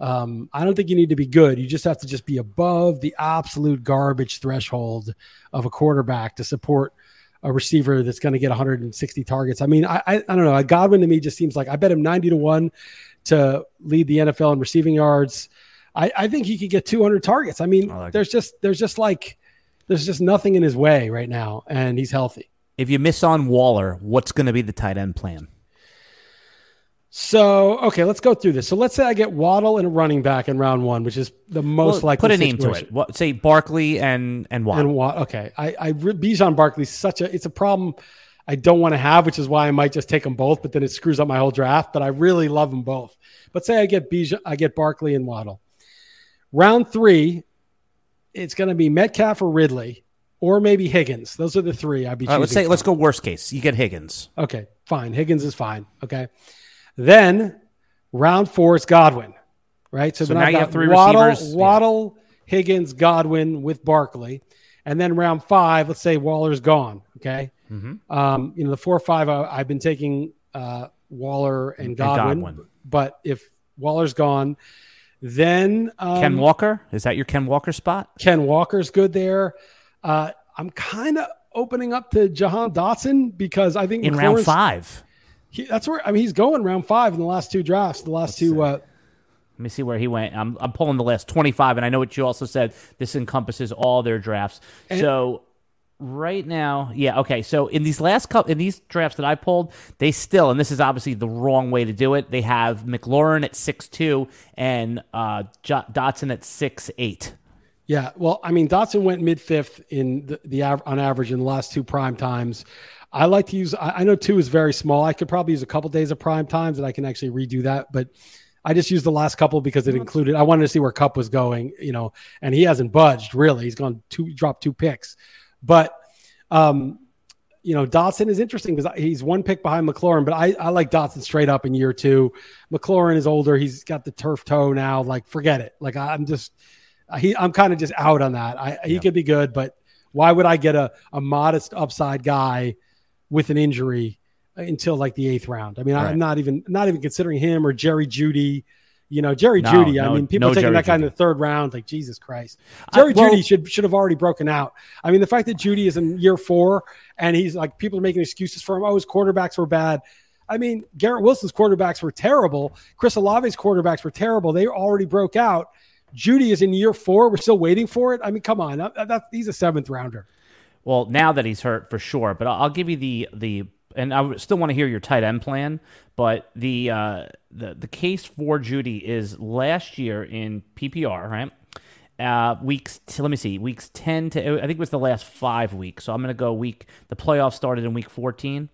Um, I don't think you need to be good. You just have to just be above the absolute garbage threshold of a quarterback to support a receiver that's going to get 160 targets. I mean, I, I, I don't know. Godwin to me just seems like I bet him 90 to one to lead the NFL in receiving yards. I, I think he could get 200 targets. I mean, I like there's just there's just like there's just nothing in his way right now, and he's healthy. If you miss on Waller, what's going to be the tight end plan? So okay, let's go through this. So let's say I get Waddle and a running back in round one, which is the most Well, likely. put a name to it. What, say Barkley and and Watt. And Watt. Okay, I, I Bijan Barkley's such a it's a problem I don't want to have, which is why I might just take them both, but then it screws up my whole draft. But I really love them both. But say I get Bijan, I get Barkley and Waddle. Round three, it's going to be Metcalf or Ridley, or maybe Higgins. Those are the three I'd be. Right, let's say let's go worst case. You get Higgins. Okay, fine. Higgins is fine. Okay. Then round four is Godwin, right? So then now I've you got have three Waddle, receivers. Yeah. Waddle, Higgins, Godwin with Barkley. And then round five, let's say Waller's gone. Okay. Mm-hmm. Um, you know, the four or five, I, I've been taking uh, Waller and Godwin, Godwin. But if Waller's gone, then um, Ken Walker is that your Ken Walker spot? Ken Walker's good there. Uh, I'm kind of opening up to Jahan Dotson because I think In round five. he, that's where I mean he's going round five in the last two drafts. The last two, uh, Let me see where he went. I'm, I'm pulling the last 25, and I know what you also said. This encompasses all their drafts. so right now, yeah, okay. So in these last couple, in these drafts that I pulled, they still, and this is obviously the wrong way to do it. They have McLaurin at six two and uh, Jo- Dotson at six eight. yeah. Well, I mean Dotson went mid fifth in the, the av- on average in the last two prime times. I like to use. I, I know two is very small. I could probably use a couple days of prime times, and I can actually redo that. But I just used the last couple because it included. I wanted to see where Kupp was going, you know, and he hasn't budged really. He's gone two, dropped two picks, but um, you know, Dotson is interesting because he's one pick behind McLaurin, but I, I like Dotson straight up in year two. McLaurin is older; he's got the turf toe now. Like, forget it. Like, I'm just, he, I'm kind of just out on that. I, he could be good, but why would I get a, a modest upside guy with an injury until like the eighth round? I mean, Right. I'm not even not even considering him or Jerry Jeudy. You know, Jerry No, Jeudy. I mean, people no taking Jerry that guy in the third round. Like Jesus Christ, I- Jerry well- Jeudy should should have already broken out. I mean, the fact that Jeudy is in year four and he's like people are making excuses for him. Oh, his quarterbacks were bad. I mean, Garrett Wilson's quarterbacks were terrible. Chris Olave's quarterbacks were terrible. They already broke out. Jeudy is in year four. We're still waiting for it. I mean, come on. That, that, he's a seventh rounder. Well, now that he's hurt for sure, but I'll, I'll give you the the and I still want to hear your tight end plan. But the uh, the the case for Jeudy is last year in PPR, right? uh, weeks. T- let me see, weeks ten to I think it was the last five weeks. So I'm going to go week. The playoffs started in week 14.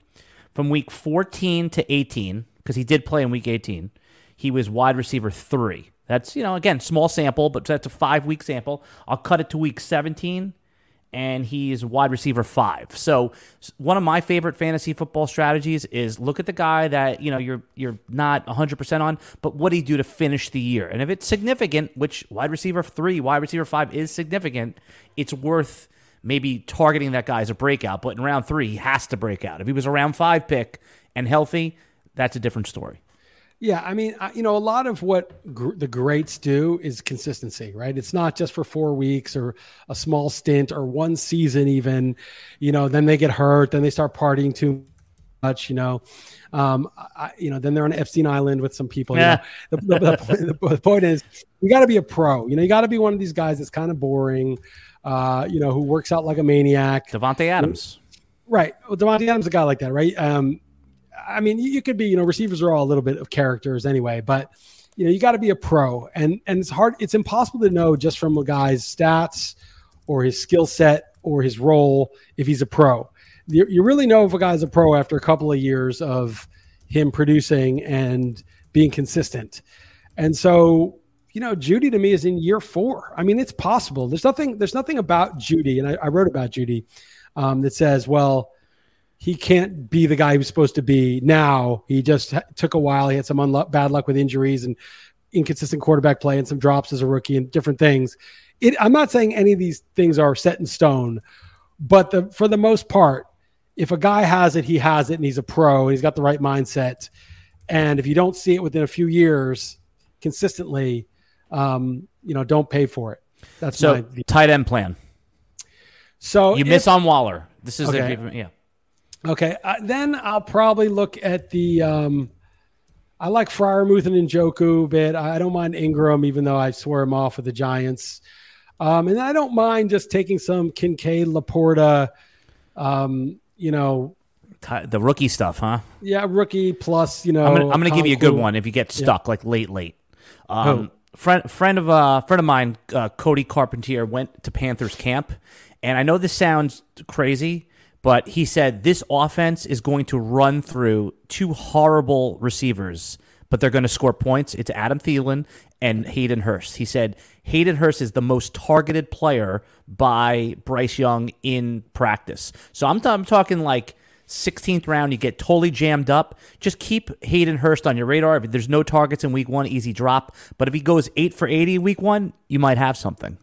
From week 14 to 18, because he did play in week 18, he was wide receiver three. That's you know again small sample, but that's a five week sample. I'll cut it to week 17 and he's wide receiver five. So one of my favorite fantasy football strategies is look at the guy that you know you're you're not 100 percent on, but what do he do to finish the year? And if it's significant, which wide receiver three, wide receiver five is significant, it's worth maybe targeting that guy as a breakout. But in round three, he has to break out. If he was a round five pick and healthy, that's a different story. Yeah, I mean, you know, a lot of what gr- the greats do is consistency, right? It's not just for four weeks or a small stint or one season, even. You know, then they get hurt, then they start partying too much. You know, um, I, you know, then they're on Epstein Island with some people. Yeah. You know? the, the, the, the, point is, you got to be a pro. You know, you got to be one of these guys that's kind of boring. Uh, you know, who works out like a maniac. Davante Adams. Right. Well, Davante Adams is a guy like that, right? Um, I mean, you could be, you know, receivers are all a little bit of characters anyway, but you know, you got to be a pro, and and it's hard, it's impossible to know just from a guy's stats or his skill set or his role if he's a pro. You, you really know if a guy's a pro after a couple of years of him producing and being consistent, and so you know, Jeudy to me is in year four. I mean, it's possible. There's nothing. There's nothing about Jeudy, and I, I wrote about Jeudy um, that says, well he can't be the guy he was supposed to be now. He just took a while. He had some bad luck with injuries and inconsistent quarterback play and some drops as a rookie and different things. It, I'm not saying any of these things are set in stone, but the, for the most part, if a guy has it, he has it, and he's a pro, and he's got the right mindset. And if you don't see it within a few years consistently, um, you know, don't pay for it. That's so my, tight end plan. So you if, miss on Waller. This is okay. a, yeah. Okay, uh, then I'll probably look at the. Um, I like Freiermuth and Njoku a bit. I don't mind Ingram, even though I swear him off with the Giants. Um, and I don't mind just taking some Kincaid, LaPorta, um, you know, the rookie stuff, huh? Yeah, rookie plus, you know. I'm going to give you a good one if you get stuck yeah. like late, late. Um, friend, friend of a uh, friend of mine, uh, Cody Carpentier, went to Panthers camp, and I know this sounds crazy, but he said this offense is going to run through two horrible receivers, but they're going to score points. It's Adam Thielen and Hayden Hurst. He said Hayden Hurst is the most targeted player by Bryce Young in practice. So I'm, t- I'm talking like 16th round, you get totally jammed up. Just keep Hayden Hurst on your radar. If there's no targets in week one, easy drop. But if he goes eight for 80 week one, you might have something.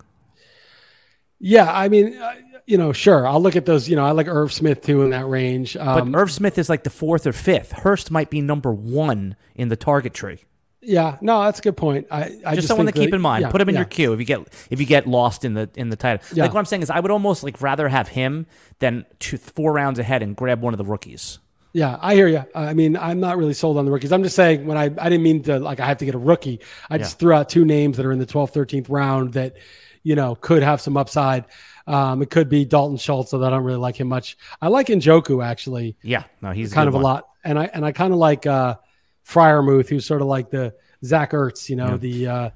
Yeah, I mean, uh, you know, sure, I'll look at those. You know, I like Irv Smith too in that range. Um, but Irv Smith is like the fourth or fifth. Hurst might be number one in the target tree. Yeah, no, that's a good point. I, I just, just someone to keep in mind. Yeah, Put him in yeah. your queue if you get if you get lost in the in the title. Yeah. Like what I'm saying is, I would almost like rather have him than two, four rounds ahead and grab one of the rookies. Yeah, I hear you. I mean, I'm not really sold on the rookies. I'm just saying when I I didn't mean to like I have to get a rookie. I just threw out two names that are in the 12th, 13th round that you know could have some upside. Um, it could be Dalton Schultz, so I don't really like him much. I like Njoku actually. Yeah, no, he's kind of one. a lot, and I and I kind of like uh, Freiermuth, who's sort of like the Zach Ertz, you know, yeah. the, uh,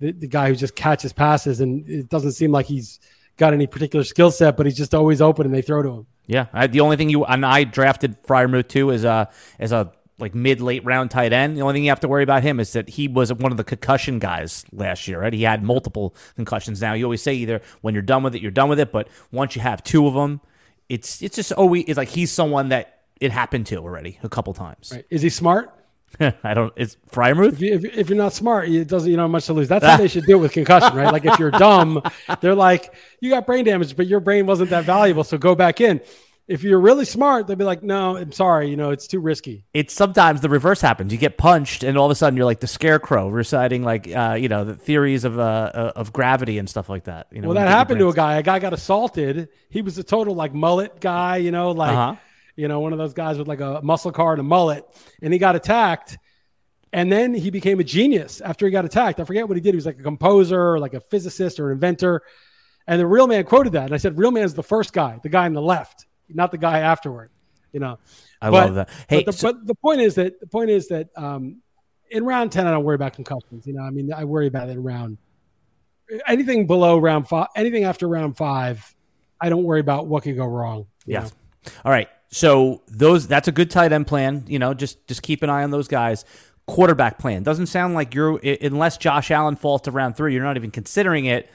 the the guy who just catches passes, and it doesn't seem like he's got any particular skill set, but he's just always open, and they throw to him. Yeah, I, the only thing you and I drafted Freiermuth too is a as a like mid late round tight end. The only thing you have to worry about him is that he was one of the concussion guys last year, right? He had multiple concussions. Now you always say either when you're done with it, you're done with it, but once you have two of them, it's it's just always it's like he's someone that it happened to already a couple times. Right. Is he smart? I don't. It's Freiermuth. If, you, if, if, you're not smart, it doesn't. You know much to lose. That's how they should do it with concussion, right? Like if you're dumb, they're like, you got brain damage, but your brain wasn't that valuable, so go back in if you're really smart, they'll be like, "No, I'm sorry, you know, it's too risky." It's sometimes the reverse happens. You get punched, and all of a sudden you're like the scarecrow, reciting like uh, you know the theories of uh, uh of gravity and stuff like that. You know, well, that happened to a guy. A guy got assaulted. He was a total like mullet guy, you know, like uh-huh. you know one of those guys with like a muscle car and a mullet, and he got attacked. And then he became a genius after he got attacked. I forget what he did. He was like a composer, or like a physicist, or an inventor. And the real man quoted that. And I said, "Real man's the first guy, the guy on the left." Not the guy afterward. You know, I but, love that. Hey, but the, so- but the, point is that the point is that um, in round ten, I don't worry about concussions. You know, I mean, I worry about it in round anything below round five, anything after round five, I don't worry about what could go wrong. Yeah. All right. So those that's a good tight end plan. You know, just just keep an eye on those guys. Quarterback plan doesn't sound like you're unless Josh Allen falls to round three, you're not even considering it.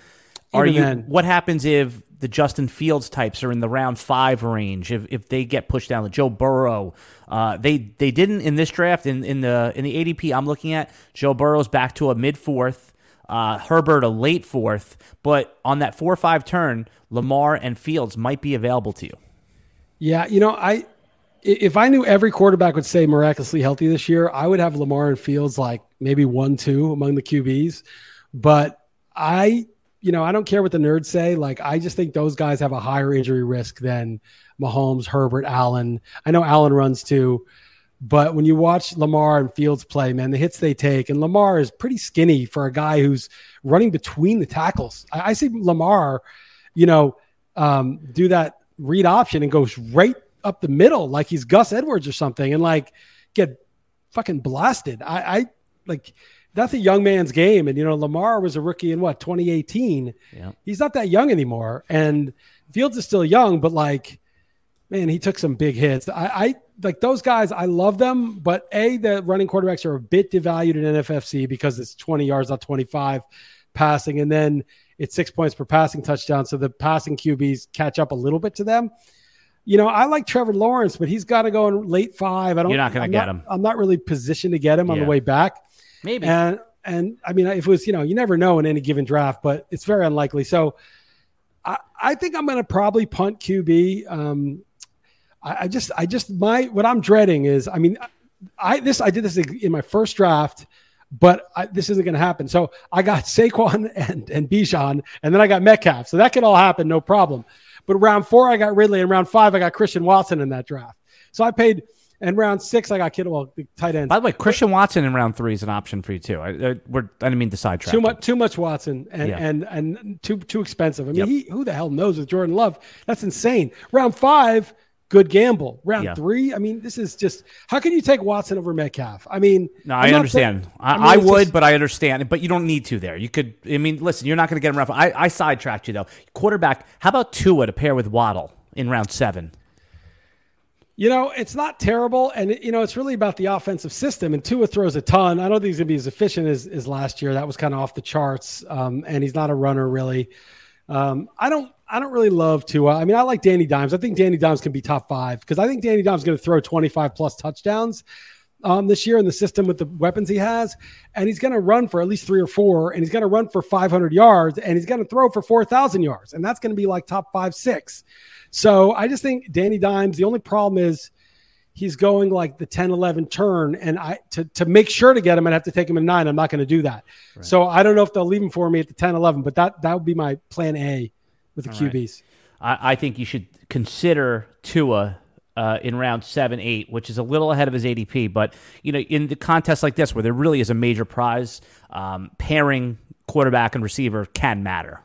Are even you? Then. What happens if the Justin Fields types are in the round five range? If if they get pushed down, the Joe Burrow, uh, they they didn't in this draft in in the in the ADP I'm looking at. Joe Burrow's back to a mid fourth. Uh, Herbert a late fourth, but on that four or five turn, Lamar and Fields might be available to you. Yeah, you know, I if I knew every quarterback would stay miraculously healthy this year, I would have Lamar and Fields like maybe one, two among the QBs. But I, you know, I don't care what the nerds say. Like, I just think those guys have a higher injury risk than Mahomes, Herbert, Allen. I know Allen runs too. But when you watch Lamar and Fields play, man, the hits they take, and Lamar is pretty skinny for a guy who's running between the tackles. I, I see Lamar, you know, um, do that read option and goes right up the middle like he's Gus Edwards or something and like get fucking blasted. I, I like that's a young man's game. And you know, Lamar was a rookie in what 2018. Yeah. He's not that young anymore. And Fields is still young, but like, man, he took some big hits. I, I like those guys. I love them, but a the running quarterbacks are a bit devalued in NFFC because it's 20 yards, not 25 passing, and then it's six points per passing touchdown. So the passing QBs catch up a little bit to them. You know, I like Trevor Lawrence, but he's got to go in late five. I don't. You're not going to get him. I'm not really positioned to get him yeah. on the way back. Maybe. And and I mean, if it was, you know, you never know in any given draft, but it's very unlikely. So I, I think I'm going to probably punt QB. Um, I, I just, I just, my, what I'm dreading is, I mean, I, this, I did this in my first draft but I, this isn't going to happen. So I got Saquon and, and Bijan, and then I got Metcalf. So that could all happen, no problem. But round four, I got Ridley, and round five, I got Christian Watson in that draft. So I paid, and round six, I got Kittle, well, the tight end. By the way, Christian Watson in round three is an option for you too. I, I, I didn't mean to sidetrack. Too much, too much Watson, and yeah. and and too too expensive. I mean, yep. he, who the hell knows with Jordan Love? That's insane. Round five, good gamble. Round yeah. three, I mean, this is just how can you take Watson over Metcalf? I mean, no, i understand. Saying, I, mean, I would, just, but I understand. But you don't need to there. You could. I mean, listen, you're not going to get him rough. I, I sidetracked you though. Quarterback. How about Tua to pair with Waddle in round seven? You know, it's not terrible, and you know, it's really about the offensive system. And Tua throws a ton. I don't think he's going to be as efficient as, as last year. That was kind of off the charts. Um, and he's not a runner really. Um, I don't I don't really love Tua. I mean, I like Danny Dimes. I think Danny Dimes can be top five because I think Danny Dimes is going to throw 25 plus touchdowns um, this year in the system with the weapons he has. And he's going to run for at least three or four, and he's going to run for 500 yards, and he's going to throw for 4,000 yards. And that's going to be like top five, six. So I just think Danny Dimes, the only problem is he's going like the 10 11 turn and i to, to make sure to get him i'd have to take him in nine i'm not going to do that right. so i don't know if they'll leave him for me at the 10 11 but that that would be my plan a with the All QBs. Right. I, I, think you should consider Tua uh, in round seven, eight, which is a little ahead of his ADP. But you know, in the contest like this, where there really is a major prize, um, pairing quarterback and receiver can matter.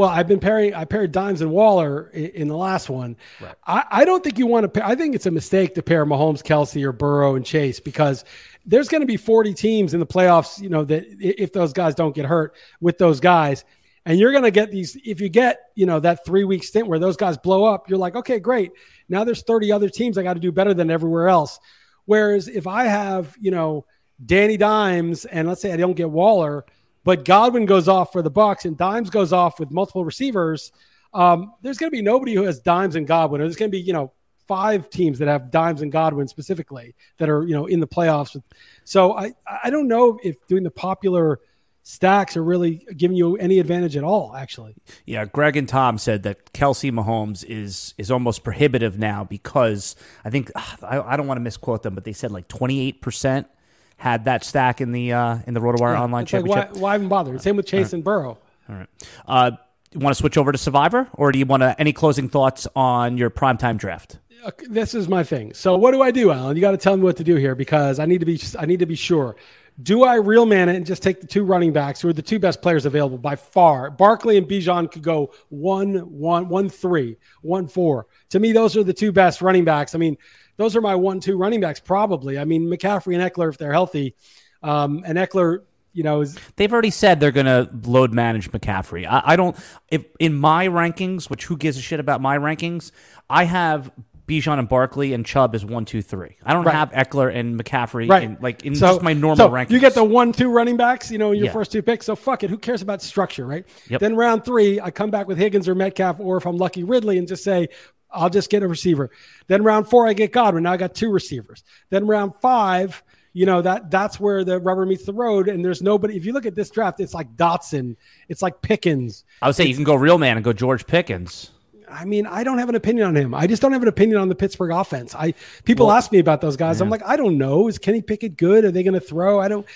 Well, I've been pairing. I paired Dimes and Waller in, in the last one. Right. I, I, don't think you want to. pair I think it's a mistake to pair Mahomes, Kelce, or Burrow and Chase because there's going to be 40 teams in the playoffs. You know that if those guys don't get hurt with those guys, and you're going to get these, if you get, you know, that three week stint where those guys blow up, you're like, okay, great. Now there's 30 other teams I got to do better than everywhere else. Whereas if I have, you know, Danny Dimes and let's say I don't get Waller, but Godwin goes off for the Bucs and Dimes goes off with multiple receivers, um, there's going to be nobody who has Dimes and Godwin. Or there's going to be, you know, five teams that have Dimes and Godwin specifically that are, you know, in the playoffs. So I, I don't know if doing the popular stacks are really giving you any advantage at all, actually. Yeah, Greg and Tom said that Kelce Mahomes is is almost prohibitive now because I think I, I don't want to misquote them, but they said like twenty eight percent had that stack in the uh, in the RotoWire yeah, online championship. Like why, why, even bother? Same with Chase right. and Burrow. All right. Uh, you want to switch over to Survivor, or do you want to any closing thoughts on your primetime draft? This is my thing. So what do I do, Alan? You got to tell me what to do here because I need to be I need to be sure. Do I real man it and just take the two running backs who are the two best players available by far? Barkley and Bijan could go one, one, one, three, one, four. To me, those are the two best running backs. I mean, those are my one, two running backs probably. I mean, McCaffrey and Ekeler if they're healthy, um, and Ekeler. you know, is, They've already said they're going to load manage McCaffrey. I, I don't. If in my rankings, which who gives a shit about my rankings? I have Bijan and Barkley and Chubb is one, two, three. I don't Right. have Ekeler and McCaffrey right, in, like in So- just my normal so rankings. You get the one, two running backs, you know, your Yeah. first two picks. So fuck it. Who cares about structure, right? Yep. Then round three, I come back with Higgins or Metcalf, or if I'm lucky, Ridley, and just say, I'll just get a receiver. Then round four, I get Godwin. Now I got two receivers. Then round five, you know that that's where the rubber meets the road, and there's nobody. If you look at this draft, it's like Dotson, it's like Pickens. I would say you can go real man and go George Pickens. I mean, I don't have an opinion on him. I just don't have an opinion on the Pittsburgh offense. I people Well, ask me about those guys. I'm like, I don't know. Is Kenny Pickett good? Are they going to throw? I don't.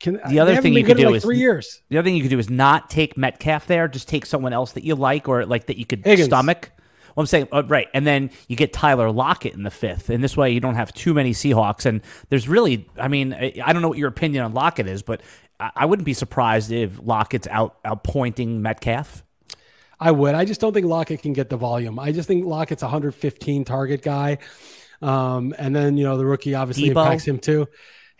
Can The other thing you could do like is- three years. The other thing you could do is not take Metcalf there. Just take someone else that you like or like that you could Higgins. stomach. Well, I'm saying uh, right, and then you get Tyler Lockett in the fifth, and this way you don't have too many Seahawks. And there's really, I mean, I I don't know what your opinion on Lockett is, but I I wouldn't be surprised if Lockett's out outpointing Metcalf. I would. I just don't think Lockett can get the volume. I just think Lockett's a 115 target guy. Um, and then you know the rookie obviously Deebo? impacts him too.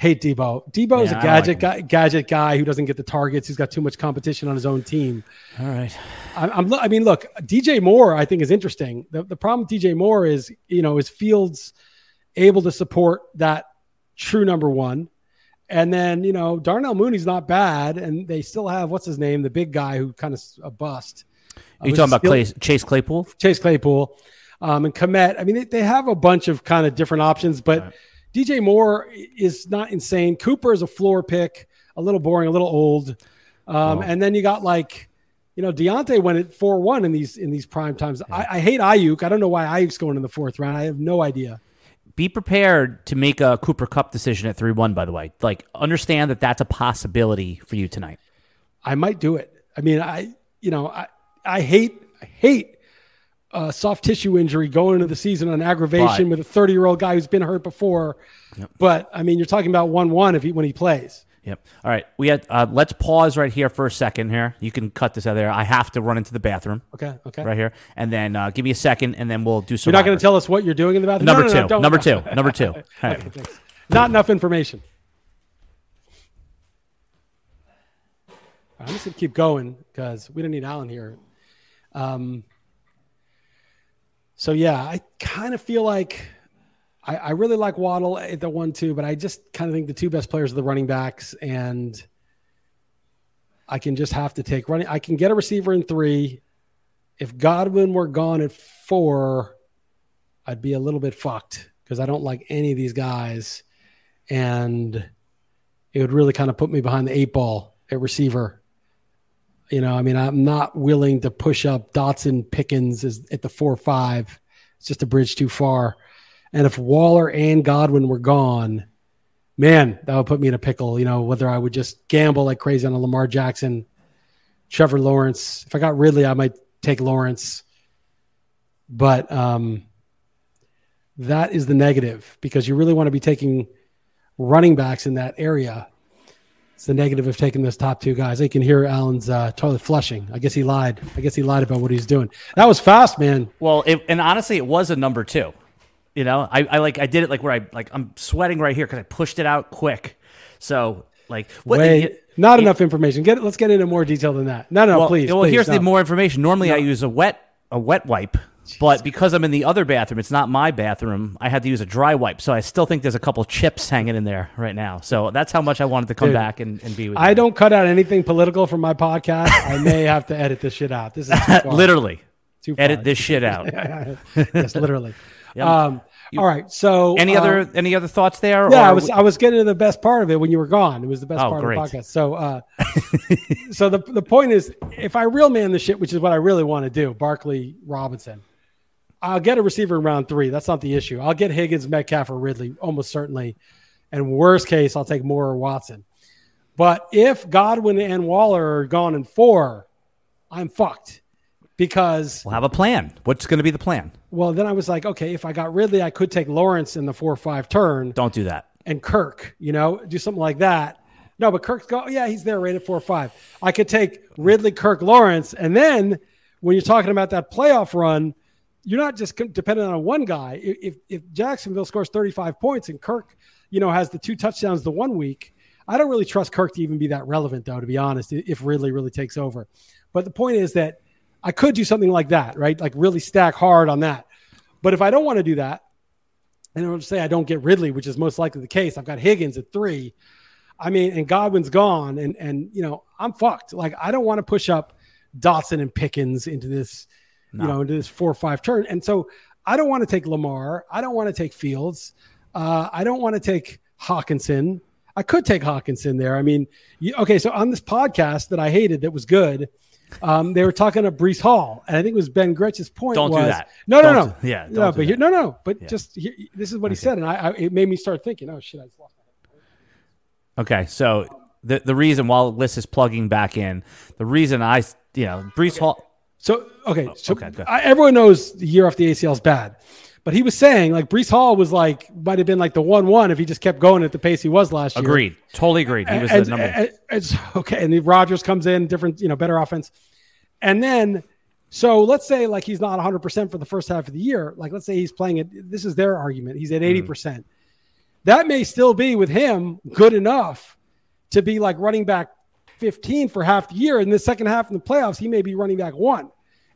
Hate Deebo. Deebo is Yeah, a I gadget like guy, gadget guy who doesn't get the targets. He's got too much competition on his own team. All right, I'm, I'm, I mean, look, DJ Moore, I think is interesting. The, the problem with DJ Moore is, you know, is Fields able to support that true number one. And then, you know, Darnell Mooney's not bad. And they still have, what's his name? The big guy who kind of a bust. are you was talking about Clay, Chase Claypool? Chase Claypool um, and Kmet. I mean, they, they have a bunch of kind of different options, but Right. DJ Moore is not insane. Cooper is a floor pick, a little boring, a little old. Um, Oh. And then you got like, you know, DeVonta went at four one in these in these prime times. I, I hate Aiyuk. I don't know why Aiyuk's going in the fourth round. I have no idea. Be prepared to make a Cooper Kupp decision at three one. By the way, like understand that that's a possibility for you tonight. I might do it. I mean, I you know, I I hate I hate uh, soft tissue injury going into the season on aggravation But- with a 30 year old guy who's been hurt before. But I mean, you're talking about one one if he when he plays. Yep. All right. We had. Uh, let's pause right here for a second. Here, you can cut this out there. I have to run into the bathroom Okay, okay. right here, and then uh, give me a second, and then we'll do some. You're not going to tell us what you're doing in the bathroom. number No, no, no, two. number two. Number two. Right. Okay. Not enough information. I'm just going to keep going because we don't need Alan here. Um, so yeah, I kind of feel like I, I really like Waddle at the one two, but I just kind of think the two best players are the running backs, and I can just have to take running. I can get a receiver in three. If Godwin were gone at four, I'd be a little bit fucked because I don't like any of these guys, and it would really kind of put me behind the eight ball at receiver. You know, I mean, I'm not willing to push up Dotson Pickens as, at the four five. It's just a bridge too far. And if Waller and Godwin were gone, man, that would put me in a pickle. You know, whether I would just gamble like crazy on a Lamar Jackson, Trevor Lawrence. If I got Ridley, I might take Lawrence. But um, that is the negative because you really want to be taking running backs in that area. It's the negative of taking those top two guys. I can hear Alan's uh, toilet flushing. I guess he lied. I guess he lied about what he's doing. That was fast, man. Well, it, and honestly, it was a number two. You know, I, I like I did it like where I like I'm sweating right here because I pushed it out quick. So like, what, Wait, it- not it- enough information. Get let's get into more detail than that. No, no, well, please. Well, please, here's no. the more information. Normally, I use a wet a wet wipe, but because I'm in the other bathroom, it's not my bathroom. I had to use a dry wipe, so I still think there's a couple chips hanging in there right now. So that's how much I wanted to come Dude, back and, and be with. I you. don't cut out anything political from my podcast. I may have to edit this shit out. This is too literally Too far. edit this shit out. yes, literally. Yep. Um, all right. So Any uh, other any other thoughts there? Yeah, I was I was getting to the best part of it when you were gone. It was the best Oh, part great. of the podcast. So uh so the the point is if I real man the shit, which is what I really want to do, Barkley Robinson, I'll get a receiver in round three. That's not the issue. I'll get Higgins, Metcalf, or Ridley, almost certainly. And worst case, I'll take Moore or Watson. But if Godwin and Waller are gone in four, I'm fucked. Because We'll have a plan. What's going to be the plan? well, then I was like, okay, if I got Ridley, I could take Lawrence in the four or five turn Don't do that. and Kirk, you know, do something like that. No, but Kirk's go, yeah, he's there rated four or five. I could take Ridley, Kirk, Lawrence, and then when you're talking about that playoff run, you're not just dependent on one guy. If if Jacksonville scores 35 points and Kirk, you know, has the two touchdowns the one week, I don't really trust Kirk to even be that relevant, though, to be honest, if Ridley really takes over. But the point is that I could do something like that, right? Like really stack hard on that. But if I don't want to do that, and I'll say I don't get Ridley, which is most likely the case, I've got Higgins at three. I mean, and Godwin's gone, and and you know I'm fucked. Like I don't want to push up Dotson and Pickens into this, no. you know, into this four or five turn. And so I don't want to take Lamar. I don't want to take Fields. Uh, I don't want to take Hockenson. I could take Hockenson there. I mean, you, okay, so on this podcast that I hated that was good, um, they were talking to Breece Hall, and I think it was Ben Gretch's point. Don't was, do that. No, no, no, no. yeah, no, but here, no, no. But yeah. just here, this is what he said, and I, I, it made me start thinking. Oh shit, I just lost. Okay, so the the reason while Liss is plugging back in, the reason I you know Breece okay. Hall. So okay, oh, so okay, I, everyone knows the year off the ACL is bad. But he was saying like Breece Hall was like might have been like the one one if he just kept going at the pace he was last year. Agreed, totally agreed. He was and, the number. And, and, okay, and Rodgers comes in, different, you know, better offense, and then so let's say like he's not 100 percent for the first half of the year. Like let's say he's playing it. This is their argument. He's at 80 percent. Mm. That may still be with him good enough to be like running back 15 for half the year. In the second half in the playoffs, he may be running back one.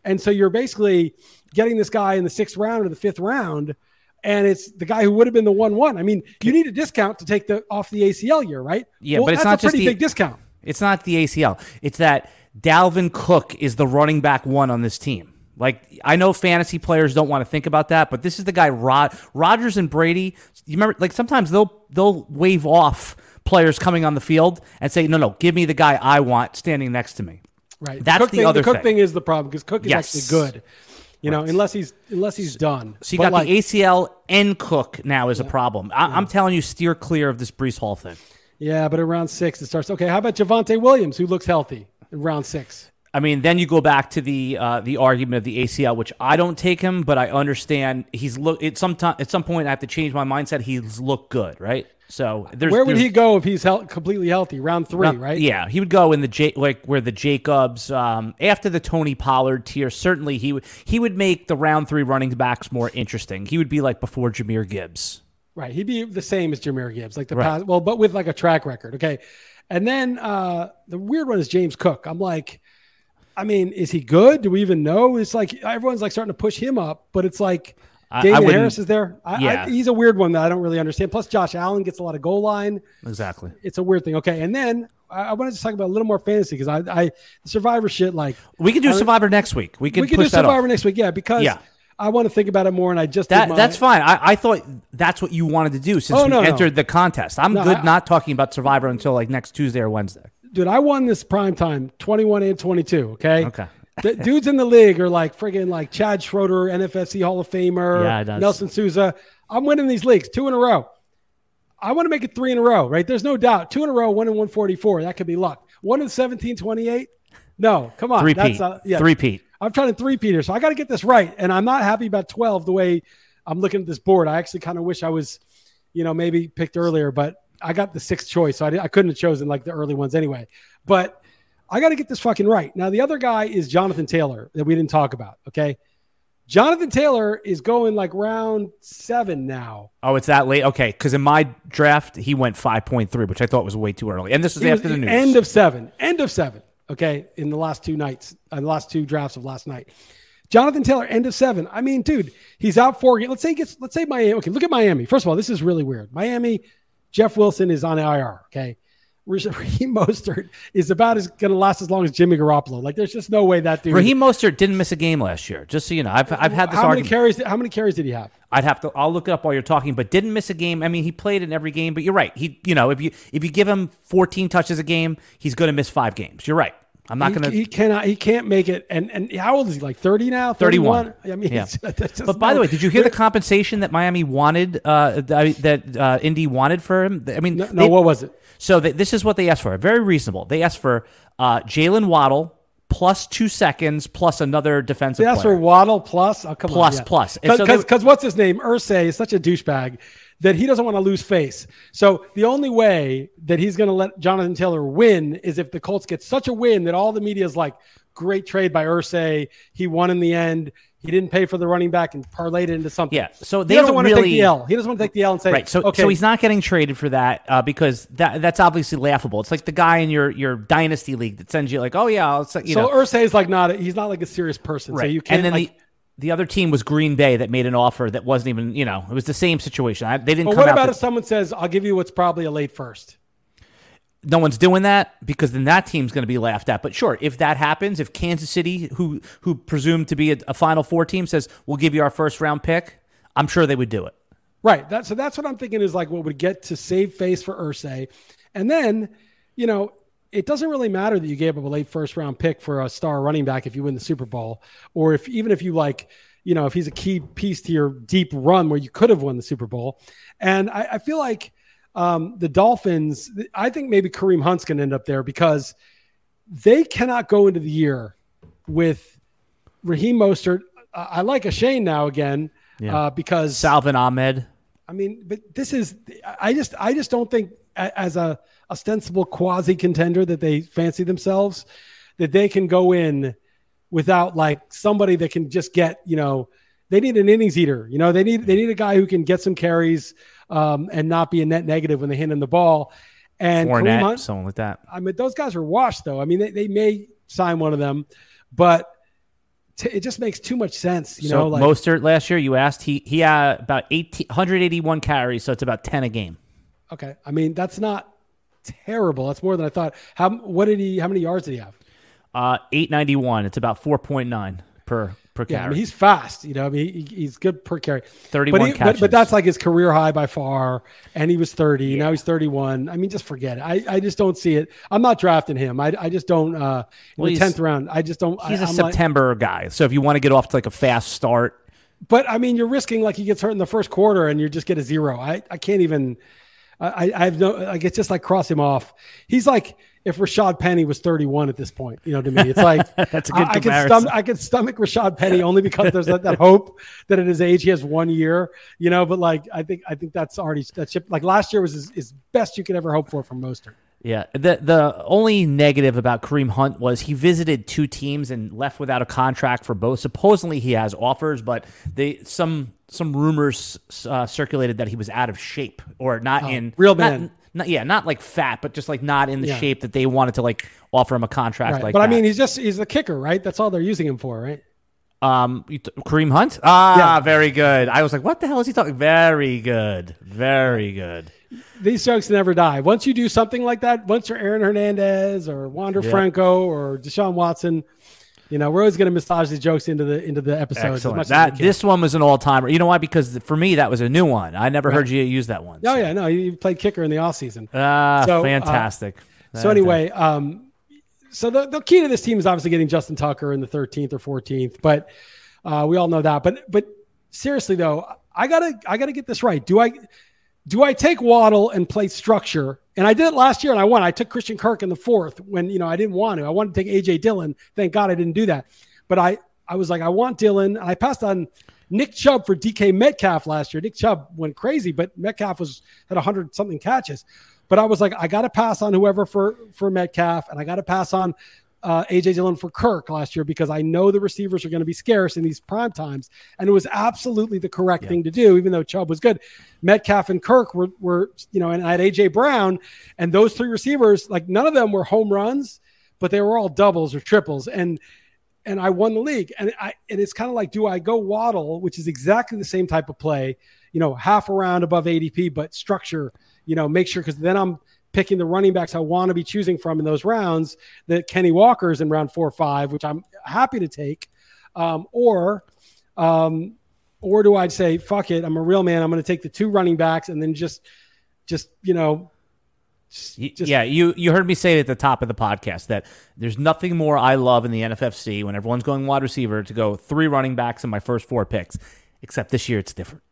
And so you're basically getting this guy in the sixth round or the fifth round, and it's the guy who would have been the one one. I mean, you need a discount to take the off the ACL year, right? Yeah, well, but it's not just a just pretty the, big discount. It's not the ACL. It's that Dalvin Cook is the running back one on this team. Like I know fantasy players don't want to think about that, but this is the guy Rod Rodgers and Brady. You remember, like sometimes they'll they'll wave off players coming on the field and say, "No, no, give me the guy I want standing next to me." Right. That's the, the thing, other the Cook thing. thing is the problem because Cook is Yes. actually good. You know, Right. unless he's unless he's done. So you But got like, the ACL and Cook now is a problem. I, I'm telling you, steer clear of this Breece Hall thing. Yeah, but around six it starts. Okay, how about Javonte Williams, who looks healthy in round six? I mean, then you go back to the uh, the argument of the ACL, which I don't take him, but I understand he's look. At some time, at some point, I have to change my mindset. He's looked good, right? So there's Where would he go if he's hel- completely healthy? Round three, Not- right? Yeah, he would go in the J- like where the Jacobs um, after the Tony Pollard tier. Certainly, he would he would make the round three running backs more interesting. He would be like before Jahmyr Gibbs. Right. He'd be the same as Jahmyr Gibbs, like the Right. past, well, but with like a track record. Okay. And then uh the weird one is James Cook. I'm like, I mean, is he good? Do we even know? It's like everyone's like starting to push him up, but it's like I- I Harris is there. I, Yeah. I, he's a weird one that I don't really understand. Plus, Josh Allen gets a lot of goal line. Exactly. It's a weird thing. Okay. And then I, wanted to talk about a little more fantasy because I, I, survivor shit, like, We can do Survivor next week. We could we can do. Survivor next week. Yeah. Because Yeah. I want to think about it more. And I just, That my- that's fine. I, I thought that's what you wanted to do since Oh, we no, no. entered the contest. I'm No, good I- not talking about Survivor until like next Tuesday or Wednesday. dude, I won this prime time 21 and 22. Okay. Okay. The dudes in the league are like friggin' like Chad Schroeder, NFFC Hall of Famer, Yeah. Nelson Souza. I'm winning these leagues two in a row. I want to make it three in a row, right? There's no doubt. Two in a row, one in 144. That could be luck. One in 17, 28. No, come on. Three That's, Pete. uh, yeah. Three Pete. I'm trying to three Peter, so I got to get this right. And I'm not happy about 12 the way I'm looking at this board. I actually kind of wish I was, you know, maybe picked earlier, but I got the sixth choice, so I, I couldn't have chosen like the early ones anyway. But I got to get this fucking right. Now, the other guy is Jonathan Taylor that we didn't talk about. Okay. Jonathan Taylor is going like round seven now. Oh, it's that late. Okay, because in my draft he went five point three, which I thought was way too early. And this is after the news. End of seven. End of seven. Okay. In the last two nights, uh, the last two drafts of last night. Jonathan Taylor, end of seven. I mean, dude, he's out four games. Let's say he gets, let's say Miami. Okay, look at Miami. First of all, this is really weird. Miami, Jeff Wilson is on IR. Okay. Raheem Mostert is about as going to last as long as Jimmy Garoppolo. Like, there's just no way that dude. Raheem Mostert didn't miss a game last year. Just so you know, I've I've had this how many argument. carries? How many carries did he have? I'd have to. I'll look it up while you're talking, but didn't miss a game. I mean, he played in every game. But you're right. He, you know, if you if you give him 14 touches a game, he's going to miss five games. You're right. I'm not going to. he cannot. He can't make it. And and how old is he? Like 30 now? 31. I mean, Yeah. it's- that's just But by no- the way, did you hear the compensation that Miami wanted? Uh, that that, uh, Indy wanted for him. I mean, No, they- what was it? So th- this is what they asked for. Very reasonable. They asked for uh, Jaylen Waddle plus two seconds plus another defensive That's player. for Waddle plus. Oh, come Plus, on. plus. And so Because what's his name? Irsay is such a douchebag that he doesn't want to lose face. So the only way that he's going to let Jonathan Taylor win is if the Colts get such a win that all the media is like, great trade by Irsay. He won in the end. He didn't pay for the running back and parlayed it into something. Yeah, so he they doesn't don't want to take the L. He doesn't want to take the L and say, Right. So, okay, so he's not getting traded for that uh, because that that's obviously laughable. It's like the guy in your your dynasty league that sends you like, oh yeah, I'll, you so know, Irsay is like not. A, he's not like a serious person. So right. you can't. and then like, the the other team was Green Bay that made an offer that wasn't even you know it was the same situation. I, they didn't. but come what out about that- if someone says, "I'll give you what's probably a late first? no one's doing that because then that team's going to be laughed at. But sure, if that happens, if Kansas City, who who presumed to be a, a Final Four team, says we'll give you our first round pick, I'm sure they would do it. Right. That, so that's what I'm thinking is like what would get to save face for Irsay. And then, you know, it doesn't really matter that you gave up a late first round pick for a star running back if you win the Super Bowl, or if even if you like, you know, if he's a key piece to your deep run where you could have won the Super Bowl. And I, I feel like um, the Dolphins, I think maybe Kareem Hunt's going to end up there because they cannot go into the year with Raheem Mostert. I I like Achane now again Yeah. uh, because Salvon Ahmed. I mean, but this is I just I just don't think as a ostensible quasi contender that they fancy themselves that they can go in without like somebody that can just get you know they need an innings eater you know they need they need a guy who can get some carries um, and not be a net negative when they hand him the ball and Fournette, Hunt, someone like that. I mean those guys are washed though I mean they, they may sign one of them but t- it just makes too much sense you so know like Mostert last year, you asked he he had about 18, 181 carries, so it's about ten a game. Okay, I mean that's not terrible. That's more than I thought. How what did he? How many yards did he have? Uh, eight ninety one. It's about four point nine per per Yeah, I carry. mean he's fast. You know, I mean he, he's good per carry. 31 but, but, catches. but that's like his career high by far. And he was thirty. Now he's thirty one. I mean, just forget it. I, I just don't see it. I'm not drafting him. I, I just don't. Uh, in Well, the tenth round, I just don't. He's I, a I'm like- September guy, so if you want to get off to like a fast start, but I mean, you're risking like he gets hurt in the first quarter and you just get a zero. I, I can't even. I, I have no like it's just like cross him off. He's like if Rashaad Penny was 31 at this point. You know, to me, it's like That's a good I, I can stomach I can stomach Rashaad Penny only because there's that, that hope that at his age he has one year. You know, but like I think I think that's already that ship. Like last year was his, his best you could ever hope for from Mostert. Yeah. The the only negative about Kareem Hunt was he visited two teams and left without a contract for both. Supposedly he has offers, but they some some rumors uh, circulated that he was out of shape or not in Oh, real not- man. Not, yeah, not like fat, but just like not in the Yeah. shape that they wanted to like offer him a contract Right. like but that. I mean, he's just he's a kicker, right? That's all they're using him for, right? Um, t- Kareem Hunt. Ah, Yeah. very good. I was like, what the hell is he talking? Very good, very good. these jokes never die. Once you do something like that, once you're Aaron Hernandez or Wander Yeah. Franco or Deshaun Watson, you know we're always going to massage these jokes into the into the episodes. As Excellent. That this one was an all timer. You know why? Because for me, that was a new one. I never heard you use that one. Oh yeah, no, you played kicker in the off season. Ah, So, uh, fantastic. so anyway, um, so the, the key to this team is obviously getting Justin Tucker in the 13th or 14th, but uh, we all know that. But but seriously though, I gotta I gotta get this right. Do I do I take Waddle and play structure? And I did it last year and I won. I took Christian Kirk in the fourth when you know I didn't want to. I wanted to take AJ Dillon. Thank God I didn't do that. But I I was like I want Dillon. And I passed on Nick Chubb for DK Metcalf last year. Nick Chubb went crazy, but Metcalf was had hundred something catches. But I was like, I got to pass on whoever for for Metcalf, and I got to pass on uh, AJ Dillon for Kirk last year because I know the receivers are going to be scarce in these prime times, and it was absolutely the correct thing to do. Even though Chubb was good, Metcalf and Kirk were were you know, and I had AJ Brown, and those three receivers, like none of them were home runs, but they were all doubles or triples, and and I won the league. And I and it's kind of like, do I go Waddle, which is exactly the same type of play, you know, half a round above ADP, but structure, you know, make sure because then I'm picking the running backs I want to be choosing from in those rounds. That Kenny Walker's in round four or five, which I'm happy to take, um, or. Um, or do I say, fuck it, I'm a real man. I'm going to take the two running backs and then just, just, you know, just- yeah, you you heard me say it at the top of the podcast that there's nothing more I love in the NFFC when everyone's going wide receiver to go three running backs in my first four picks. Except this year, it's different.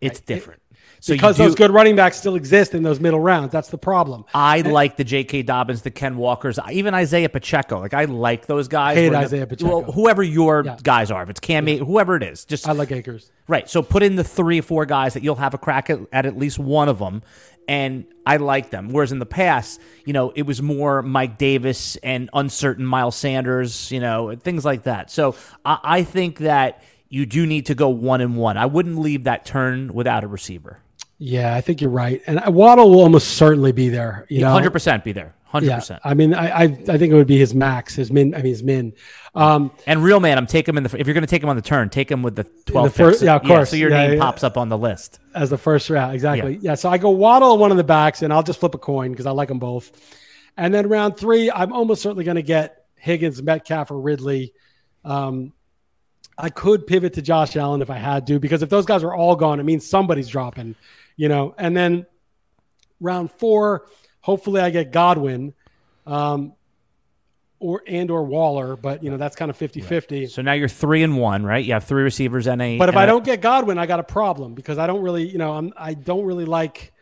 It's different. So because do- those good running backs still exist in those middle rounds. That's the problem. I like the J.K. Dobbins, the Ken Walkers, even Isaiah Pacheco. Like I like those guys. Hate Isaiah Pacheco. Well, whoever your Yeah. guys are, if it's Cam, Newton, whoever it is, just I like Akers. Right. So put in the three or four guys that you'll have a crack at, at at least one of them. And I like them. Whereas in the past, you know, it was more Mike Davis and uncertain Miles Sanders, you know, things like that. So I, I think that you do need to go one and one. I wouldn't leave that turn without a receiver. Yeah, I think you're right, and Waddle will almost certainly be there. You know, hundred percent be there. Hundred yeah, percent. I mean, I, I I think it would be his max, his min. I mean, his min. Um, and real man, I'm taking him in the. If you're going to take him on the turn, take him with the 12 the first- yeah, of course. so your Yeah, name yeah. pops up on the list. as the first round. Exactly. Yeah. So I go Waddle one of the backs, and I'll just flip a coin because I like them both. And then round three, I'm almost certainly going to get Higgins, Metcalf, or Ridley. Um, I could pivot to Josh Allen if I had to, because if those guys are all gone, it means somebody's dropping, you know. And then round four, hopefully I get Godwin. Um, or and or Waller, but you know that's kind of 50-50. So now you're three and one, right? You have three receivers and a. But if I don't get Godwin, I got a problem because I don't really, you know, I'm I don't really like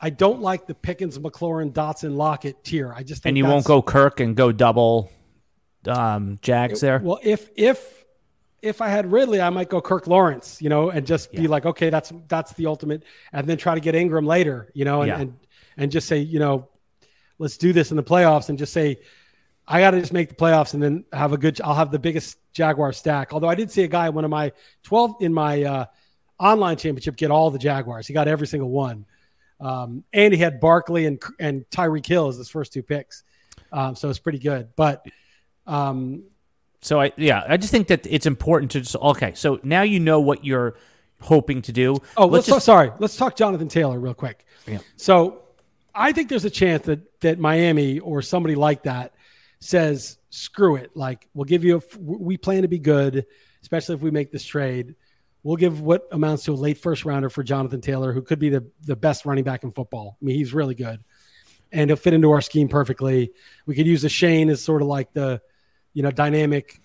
I don't like the Pickens, McLaurin, Dotson, Lockett tier. I just think and you won't go Kirk and go double um, Jags there. Well, if if if I had Ridley, I might go Kirk Lawrence, you know, and just be like, okay, that's that's the ultimate, and then try to get Engram later, you know, and Yeah. and, and just say, you know, let's do this in the playoffs, and just say, I got to just make the playoffs, and then have a good. I'll have the biggest Jaguar stack. Although I did see a guy, one of my twelve in my uh, online championship, get all the Jaguars. He got every single one, um, and he had Barkley and and Tyreek Hill as his first two picks, um, so it's pretty good. But um, So I yeah, I just think that it's important to just okay. So now you know what you're hoping to do. Oh, let's, just talk, sorry. Let's talk Jonathan Taylor real quick. Yeah. So, I think there's a chance that that Miami or somebody like that says, "Screw it! Like we'll give you. A, we plan to be good, especially if we make this trade. We'll give what amounts to a late first rounder for Jonathan Taylor, who could be the the best running back in football. I mean, he's really good, and he'll fit into our scheme perfectly. We could use Achane as sort of like the, you know, dynamic,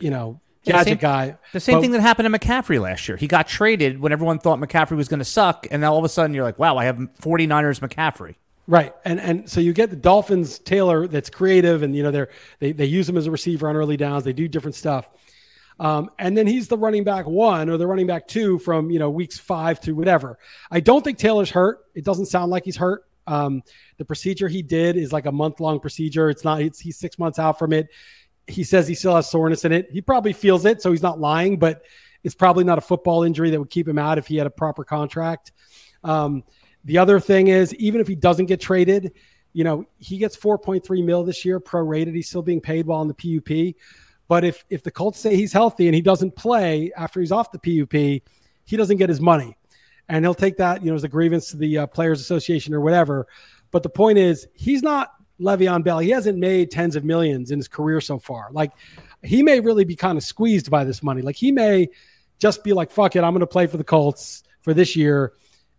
you know, gadget same- guy. The same But- thing that happened to McCaffrey last year. He got traded when everyone thought McCaffrey was going to suck, and now all of a sudden you're like, wow, I have 49ers McCaffrey. Right. And and so you get the Dolphins Taylor that's creative and you know they're they, they use him as a receiver on early downs. They do different stuff. Um, and then he's the running back one or the running back two from you know weeks five to whatever. I don't think Taylor's hurt. It doesn't sound like he's hurt. Um, the procedure he did is like a month long procedure. It's not. It's, he's six months out from it. He says he still has soreness in it. He probably feels it, so he's not lying. But it's probably not a football injury that would keep him out if he had a proper contract. Um, the other thing is, even if he doesn't get traded, you know, he gets 4.3 mil this year, prorated. He's still being paid while in the PUP. But if if the Colts say he's healthy and he doesn't play after he's off the PUP, he doesn't get his money, and he'll take that, you know, as a grievance to the uh, Players Association or whatever. But the point is, he's not Le'Veon Bell. He hasn't made tens of millions in his career so far. Like, he may really be kind of squeezed by this money. Like, he may just be like, "Fuck it, I'm going to play for the Colts for this year."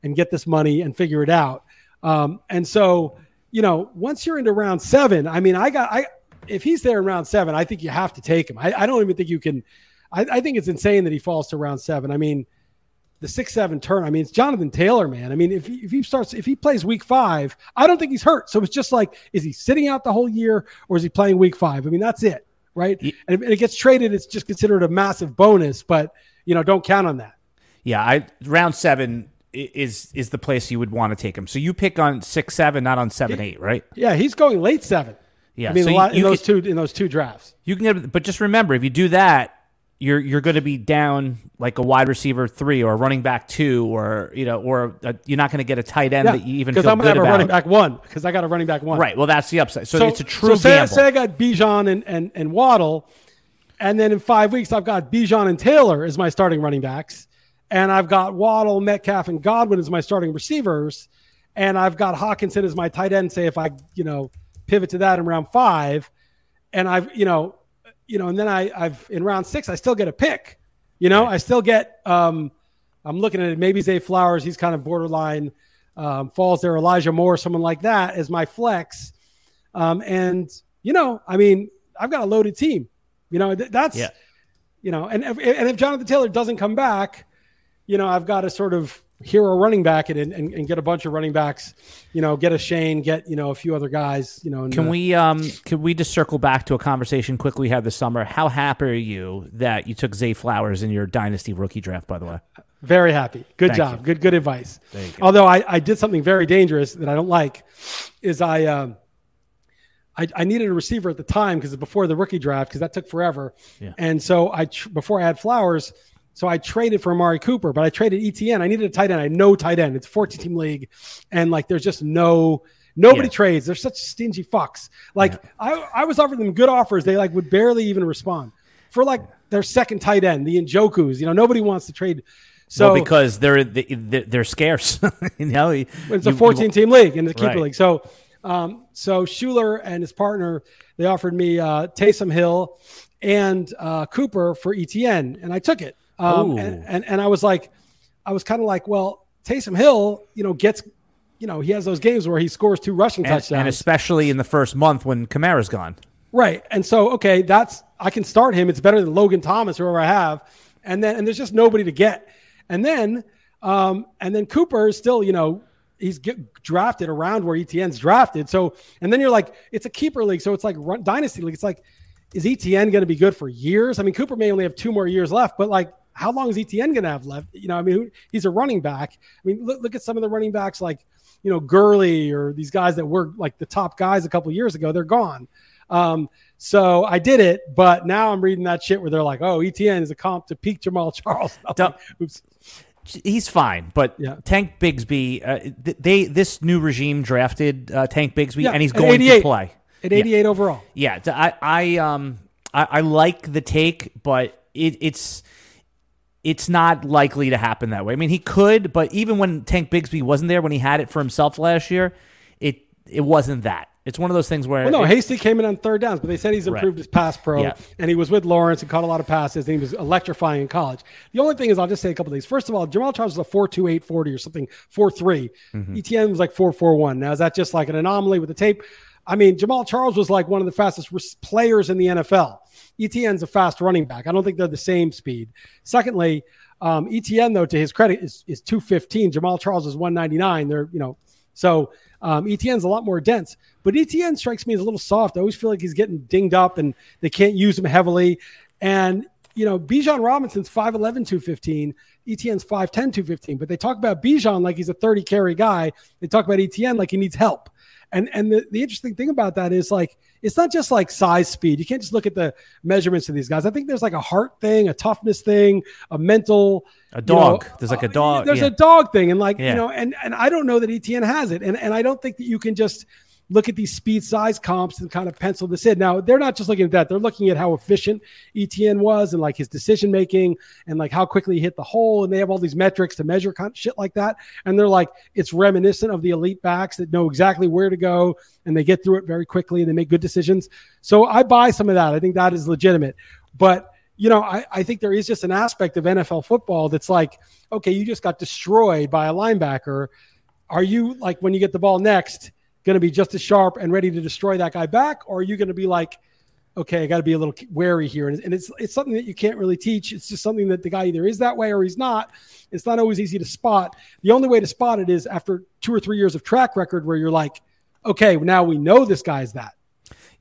and get this money and figure it out. Um, and so, you know, once you're into round seven, I mean, I got, I, if he's there in round seven, I think you have to take him. I, I don't even think you can, I, I think it's insane that he falls to round seven. I mean, the six, seven turn, I mean, it's Jonathan Taylor, man. I mean, if he, if he starts, if he plays week five, I don't think he's hurt. So it's just like, is he sitting out the whole year or is he playing week five? I mean, that's it. Right. Ye- And if it gets traded, it's just considered a massive bonus, but you know, don't count on that. Yeah, I round seven is is the place you would want to take him. So you pick on six, seven, not on seven, eight, right? Yeah. He's going late seven. Yeah, I mean, so a you- lot, in those could- two in those two drafts. You can get, but just remember, if you do that, you're you're going to be down like a wide receiver three or a running back two, or you know, or a, you're not going to get a tight end that you even because I'm gonna have about. a running back one because I got a running back one. Right. Well, that's the upside. So, it's a true so say, gamble. say I got Bijan and, and and Waddle, and then in five weeks I've got Bijan and Taylor as my starting running backs, and I've got Waddle, Metcalf, and Godwin as my starting receivers, and I've got Hockenson as my tight end. Say if I you know pivot to that in round five, and I've you know you know, and then I I've in round six I still get a pick. You know, I still get. um I'm looking at it. Maybe Zay Flowers. He's kind of borderline. Um, falls there. Elijah Moore, someone like that, as my flex. Um, and you know, I mean, I've got a loaded team. You know, th- that's Yeah. you know, and if, and if Jonathan Taylor doesn't come back, you know, I've got to sort of hero running back and, and, and get a bunch of running backs. You know, get Achane, get you know a few other guys. You know, Can uh, we um can we just circle back to a conversation quickly we had this summer? How happy are you that you took Zay Flowers in your dynasty rookie draft? By the way, Very happy. Good Thank job. you. Good good advice. Go. Although I, I did something very dangerous that I don't like is I um I, I needed a receiver at the time because before the rookie draft because that took forever. Yeah. And so I tr- before I had Flowers, so I traded for Amari Cooper, but I traded ETN. I needed a tight end. I had no tight end. It's a 14 team league, and like there's just no nobody Yeah. trades. They're such stingy fucks. Like I I was offering them good offers. They like would barely even respond for like their second tight end, the Njoku's. You know nobody wants to trade. So well, because they're they're, they're scarce. you know, it's a 14 team league and the keeper Right. league. So, um, so Schuler and his partner, they offered me uh, Taysom Hill and uh, Cooper for ETN, and I took it. Um, and, and and I was like, I was kind of like, well, Taysom Hill, you know, gets, you know, he has those games where he scores two rushing and, touchdowns, and especially in the first month when Kamara's gone. Right. And so, okay, that's I can start him. It's better than Logan Thomas, whoever I have. And then and there's just nobody to get. And then um and then Cooper is still, you know, he's get drafted around where ETN's drafted. So and then you're like, it's a keeper league, so it's like run, dynasty league. It's like, is ETN going to be good for years? I mean, Cooper may only have two more years left, but like, how long is ETN going to have left? You know, I mean, he's a running back. I mean, look, look at some of the running backs like, you know, Gurley or these guys that were like the top guys a couple years ago. They're gone. Um, so I did it, but now I'm reading that shit where they're like, "Oh, ETN is a comp to peak Jamaal Charles." Like, Oops. He's fine, but Yeah. Tank Bigsby, uh, they this new regime drafted uh, Tank Bigsby, Yeah, and he's going to play. at 88 overall. Yeah, I I um I, I like the take, but it, it's it's not likely to happen that way. I mean, he could, but even when Tank Bigsby wasn't there, when he had it for himself last year, it it wasn't that. It's one of those things where Well, no, it- Hasty came in on third downs, but they said he's improved his pass pro, Yeah. and he was with Lawrence and caught a lot of passes, and he was electrifying in college. The only thing is, I'll just say a couple things. First of all, Jamaal Charles was a four two eight forty or something, four three. Mm-hmm. ETN was like four four one. Now is that just like an anomaly with the tape? I mean, Jamaal Charles was like one of the fastest players in the NFL. ETN's a fast running back. I don't think they're the same speed. Secondly, um, ETN though, to his credit, is is two fifteen. Jamaal Charles is one ninety nine. They're you know so um, ETN's a lot more dense, but ETN strikes me as a little soft. I always feel like he's getting dinged up and they can't use him heavily. And, you know, Bijan Robinson's 5'11, 215. ETN's 5'10, 215. But they talk about Bijan like he's a 30 carry guy. They talk about ETN like he needs help. And and the, the interesting thing about that is like it's not just like size speed. You can't just look at the measurements of these guys. I think there's like a heart thing, a toughness thing, a mental A you know, dog. There's like a uh, dog, There's yeah. a dog thing, and like Yeah. you know, and and I don't know that ETN has it, and and I don't think that you can just look at these speed size comps and kind of pencil this in. Now they're not just looking at that; they're looking at how efficient ETN was and like his decision making and like how quickly he hit the hole, and they have all these metrics to measure kind of shit like that. And they're like, it's reminiscent of the elite backs that know exactly where to go and they get through it very quickly and they make good decisions. So I buy some of that. I think that is legitimate, but you know, I, I think there is just an aspect of NFL football that's like, okay, you just got destroyed by a linebacker. Are you like when you get the ball next going to be just as sharp and ready to destroy that guy back, or are you going to be like, okay, I got to be a little wary here, and, and it's it's something that you can't really teach. It's just something that the guy either is that way or he's not. It's not always easy to spot. The only way to spot it is after two or three years of track record, where you're like, okay, now we know this guy's that.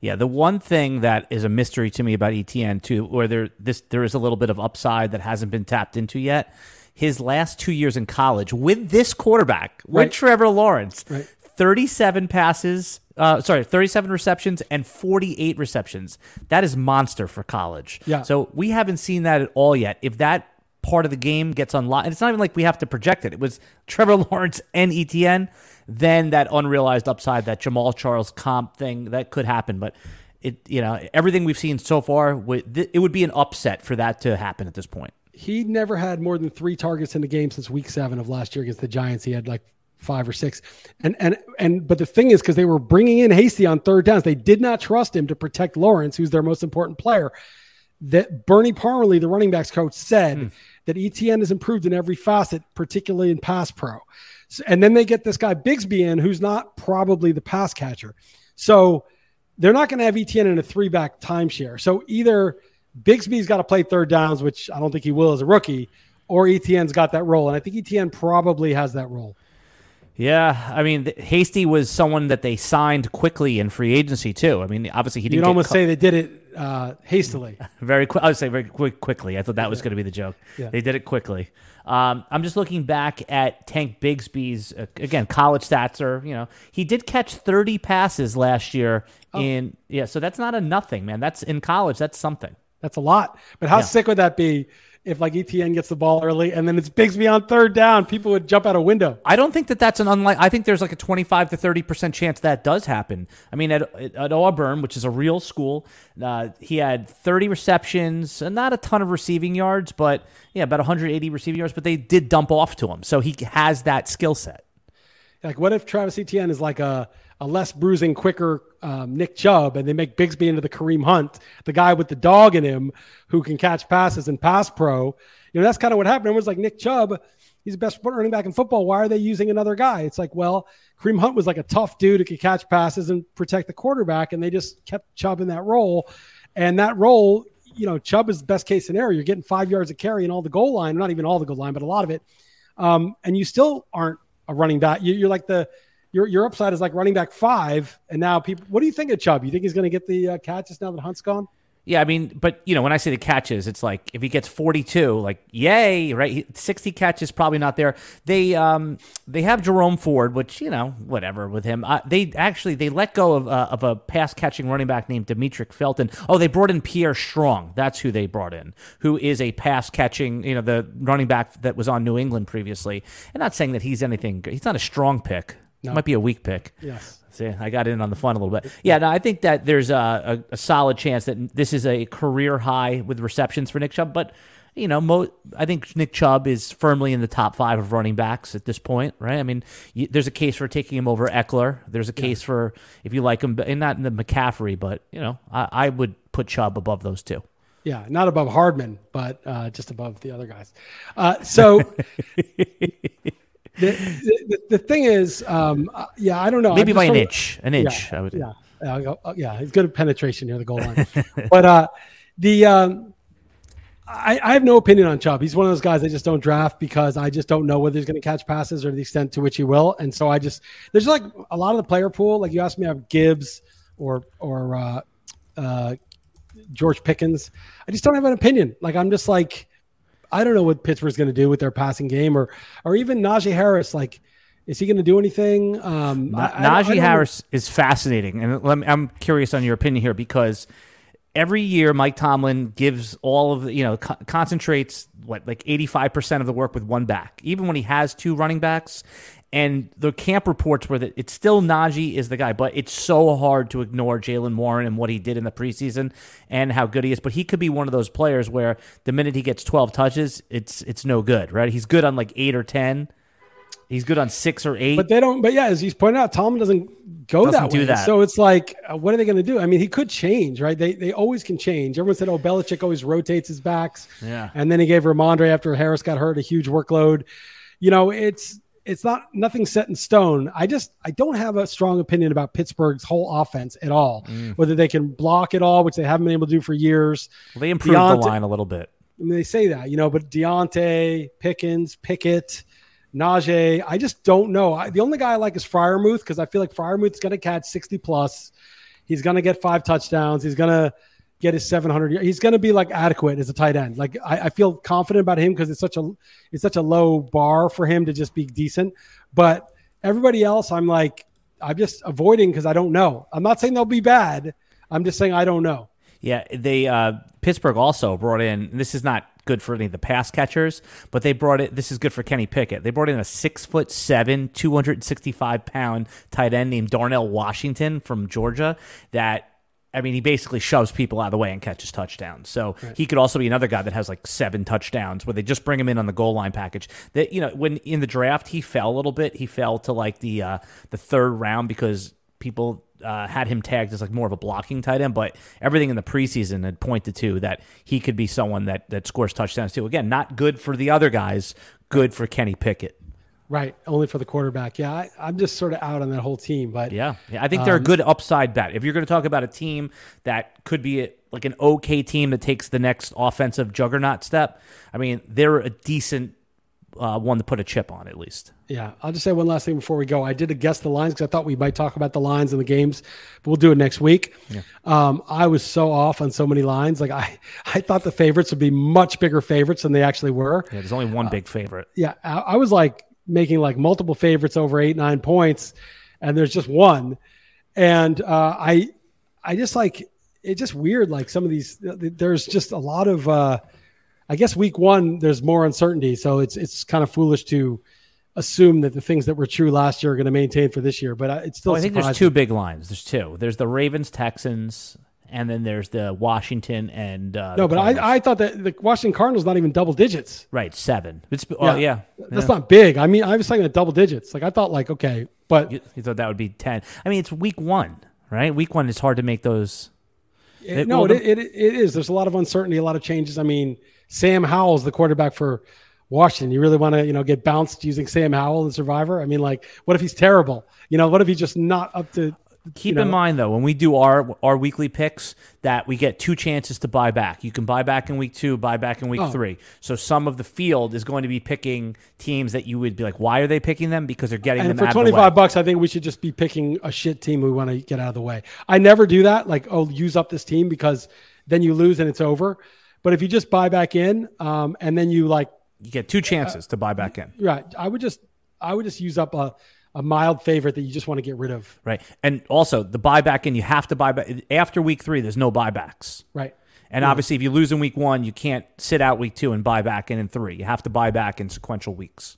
Yeah, the one thing that is a mystery to me about ETN too, where there this there is a little bit of upside that hasn't been tapped into yet. His last two years in college with this quarterback, with Right. Trevor Lawrence, Right. Thirty-seven passes, uh, sorry, thirty-seven receptions and forty-eight receptions. That is monster for college. Yeah. So we haven't seen that at all yet. If that part of the game gets unlocked, and it's not even like we have to project it. It was Trevor Lawrence and ETN. Then that unrealized upside, that Jamaal Charles comp thing, that could happen. But it, you know, everything we've seen so far, it would be an upset for that to happen at this point. he never had more than three targets in the game since week seven of last year against the Giants. He had like five or six. And and and but the thing is, because they were bringing in Hasty on third downs, they did not trust him to protect Lawrence, who's their most important player. That Bernie Parmalee, the running backs coach, said hmm. that ETN has improved in every facet, particularly in pass pro. So- and then they get this guy Bigsby in, who's not probably the pass catcher. So they're not going to have ETN in a three back timeshare. So either Bigsby's got to play third downs, which I don't think he will as a rookie, or ETN's got that role. And I think ETN probably has that role. Yeah, I mean, Hasty was someone that they signed quickly in free agency too. I mean, obviously he didn't. You'd almost cut- say they did it uh, hastily. Very quick. I would say very quick, quickly. I thought that was going to be the joke. Yeah. They did it quickly. Um, I'm just looking back at Tank Bigsby's uh, again college stats are you know he did catch 30 passes last year Oh. in yeah so that's not a nothing man that's in college that's something That's a lot. But how Yeah. sick would that be if like ETN gets the ball early and then it's Bigsby on third down? People would jump out a window. I don't think that that's an unlike. I think there's like a 25 to 30 percent chance that does happen. I mean, at, at Auburn, which is a real school, uh, he had 30 receptions, and not a ton of receiving yards, but yeah, about 180 receiving yards. But they did dump off to him, so he has that skill set. Like, what if Travis Etienne is like a, a less bruising, quicker um, Nick Chubb, and they make Bigsby into the Kareem Hunt, the guy with the dog in him who can catch passes and pass pro? You know, that's kind of what happened. Everyone's like, Nick Chubb, he's the best running back in football. Why are they using another guy? It's like, well, Kareem Hunt was like a tough dude who could catch passes and protect the quarterback, and they just kept Chubb in that role. And that role, you know, Chubb is the best case scenario. You're getting five yards of carry and all the goal line, not even all the goal line, but a lot of it. Um, and you still aren't a running back. You, you're like the your your upside is like running back five, and now people. What do you think of Chubb? You think he's going to get the uh, catches now that Hunt's gone? Yeah, I mean, but you know, when I say the catches, it's like if he gets 42, like yay, right? 60 catches probably not there. They um they have Jerome Ford, which you know, whatever with him. Uh, they actually they let go of uh, of a pass catching running back named Demetric Felton. Oh, they brought in Pierre Strong. That's who they brought in, who is a pass catching, you know, the running back that was on New England previously. And not saying that he's anything. He's not a strong pick. Might be a weak pick. Yes. See, I got in on the fun a little bit. Yeah, no, I think that there's a, a, a solid chance that this is a career high with receptions for Nick Chubb. But you know, mo- I think Nick Chubb is firmly in the top five of running backs at this point, right? I mean, you, there's a case for taking him over Ekeler. There's a case for if you like him, and not in the McCaffrey, but you know, I, I would put Chubb above those two. Yeah, not above Hardman, but uh, just above the other guys. Uh, so the, the the thing is, um, uh, yeah, I don't know. Maybe by an inch, an inch. I would. Yeah, yeah, go- yeah. He's good penetration near the goal line, but uh, the um, I, I have no opinion on Chubb. He's one of those guys I just don't draft because I just don't know whether he's going to catch passes or the extent to which he will. And so I just there's like a lot of the player pool. Like you asked me about Gibbs or or uh, uh, George Pickens. I just don't have an opinion. Like I'm just like I don't know what Pittsburgh's going to do with their passing game or or even Najee Harris. Like is he going to do anything? Um, I- I don't- I Najee don't know. Harris is fascinating, and let me, I'm curious on your opinion here because every year Mike Tomlin gives all of the you know co- concentrates what like 85 percent of the work with one back, even when he has two running backs. And the camp reports were that it's still Najee is the guy, but it's so hard to ignore Jaylen Warren and what he did in the preseason and how good he is. But he could be one of those players where the minute he gets 12 touches, it's it's no good, right? He's good on like eight or 10. He's good on six or eight. But they don't. But yeah, as he's pointed out, Tom doesn't go Doesn't that do way. that. So it's like, uh, what are they going to do? I mean, he could change, right? They they always can change. Everyone said, oh, Belichick always rotates his backs. Yeah. And then he gave Rhamondre after Harris got hurt a huge workload. You know, it's it's not nothing set in stone. I just I don't have a strong opinion about Pittsburgh's whole offense at all. Mm. Whether they can block it all, which they haven't been able to do for years. Well, they improved Diontae- the line a little bit. I mean, they say that, you know, but Diontae, Pickens, Pickett, Najee, I just don't know. I, the only guy I like is Freiermuth because I feel like Freiermuth's going to catch 60 plus. He's going to get five touchdowns. He's going to get his 700. y- He's going to be like adequate as a tight end. Like I, I feel confident about him because it's such a it's such a low bar for him to just be decent. But everybody else, I'm like I'm just avoiding because I don't know. I'm not saying they'll be bad. I'm just saying I don't know. Yeah, they uh, Pittsburgh also brought in. This is not good for any of the pass catchers, but they brought it. This is good for Kenny Pickett. They brought in a six foot seven, two hundred and sixty five pound tight end named Darnell Washington from Georgia. That I mean, he basically shoves people out of the way and catches touchdowns. So he could also be another guy that has like seven touchdowns, where they just bring him in on the goal line package. That you know, when in the draft he fell a little bit. He fell to like the uh, the third round because people uh, had him tagged as like more of a blocking tight end, but everything in the preseason had pointed to that he could be someone that that scores touchdowns too. Again, not good for the other guys, good for Kenny Pickett. Right, only for the quarterback. Yeah, I, I'm just sort of out on that whole team. But Yeah, yeah I think they're a good upside bet. If you're going to talk about a team that could be a, like an okay team that takes the next offensive juggernaut step, I mean, they're a decent uh, one to put a chip on at least. Yeah, I'll just say one last thing before we go. I did a guess the lines because I thought we might talk about the lines in the games, but we'll do it next week. Yeah. Um, I was so off on so many lines. Like I, I thought the favorites would be much bigger favorites than they actually were. Yeah, there's only one uh, big favorite. Yeah, I, I, was like making like multiple favorites over eight nine points, and there's just one, and uh, I, I just like it's just weird. Like some of these, there's just a lot of. Uh, I guess week one there's more uncertainty, so it's it's kind of foolish to assume that the things that were true last year are going to maintain for this year. But uh, it's still. Well, I think there's two big lines. There's two. There's the Ravens Texans, and then there's the Washington and uh, no. But I, I thought that the Washington Cardinals not even double digits. Right, seven. It's well, yeah, yeah. that's yeah. not big. I mean, I was talking at double digits. Like I thought, like okay, but you, you, thought that would be ten. I mean, it's week one, right? Week one is hard to make those. It, no, well, it, it, it is. There's a lot of uncertainty, a lot of changes. I mean, Sam Howell's the quarterback for Washington. You really want to, you know, get bounced using Sam Howell in Survivor? I mean, like, what if he's terrible? You know, what if he's just not up to? Keep you know? in mind though, when we do our our weekly picks, that we get two chances to buy back. You can buy back in week two, buy back in week oh. three. So some of the field is going to be picking teams that you would be like, why are they picking them? Because they're getting and them. for twenty five bucks, I think we should just be picking a shit team we want to get out of the way. I never do that. Like, oh, use up this team because then you lose and it's over. But if you just buy back in, um, and then you like, you get two chances uh, to buy back in. Right. I would just, I would just use up a, a mild favorite that you just want to get rid of. Right. And also the buyback and you have to buy back after week three. There's no buybacks. Right. And yeah. obviously, if you lose in week one, you can't sit out week two and buy back in in three. You have to buy back in sequential weeks.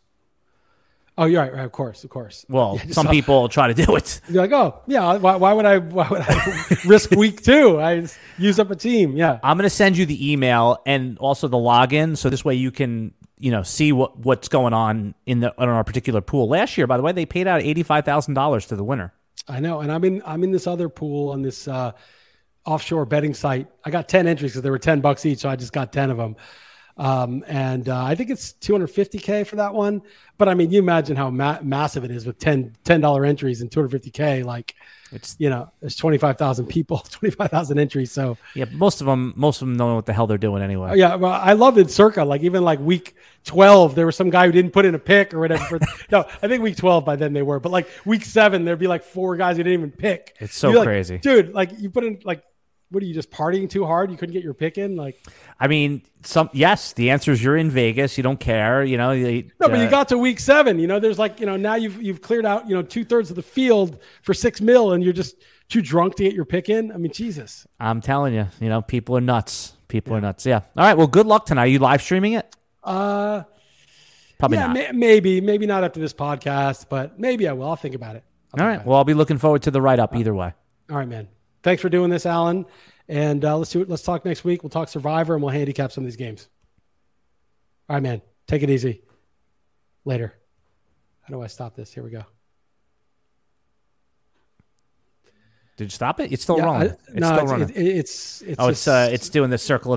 Oh, you're right, right. Of course, of course. Well, yeah, some people try to do it. You're like, oh, yeah. Why, why would I? Why would I risk week two? I use up a team. Yeah. I'm going to send you the email and also the login, so this way you can, you know, see what what's going on in the in our particular pool. Last year, by the way, they paid out eighty five thousand dollars to the winner. I know, and I'm in I'm in this other pool on this uh, offshore betting site. I got ten entries because there were ten bucks each, so I just got ten of them. Um, and uh, I think it's 250k for that one. But I mean, you imagine how ma- massive it is with 10 $10 entries and 250k. Like, it's you know, there's 25,000 people, 25,000 entries. So yeah, most of them, most of them know what the hell they're doing anyway. Yeah, well, I loved it. Circa, like even like week 12, there was some guy who didn't put in a pick or whatever. no, I think week 12 by then they were, but like week seven, there'd be like four guys who didn't even pick. It's so crazy, dude. Like you put in like what are you just partying too hard? You couldn't get your pick in, like. I mean, some yes. The answer is you're in Vegas. You don't care. You know. You, no, but you uh, got to week seven. You know, there's like you know now you've you've cleared out you know two thirds of the field for six mil, and you're just too drunk to get your pick in. I mean, Jesus. I'm telling you, you know, people are nuts. People yeah. are nuts. Yeah. All right. Well, good luck tonight. Are you live streaming it? Uh, probably yeah, not. maybe, maybe not after this podcast, but maybe I will. I'll think about it. I'll All right. Well, I'll be looking forward to the write up either way. All right, man. Thanks for doing this, Alan. And uh, let's do it. Let's talk next week. We'll talk Survivor and we'll handicap some of these games. All right, man. Take it easy. Later. How do I stop this? Here we go. Did you stop it? It's still yeah, wrong. I, it's no, still it's, running. It, it's, it's oh, it's uh, it's doing the circle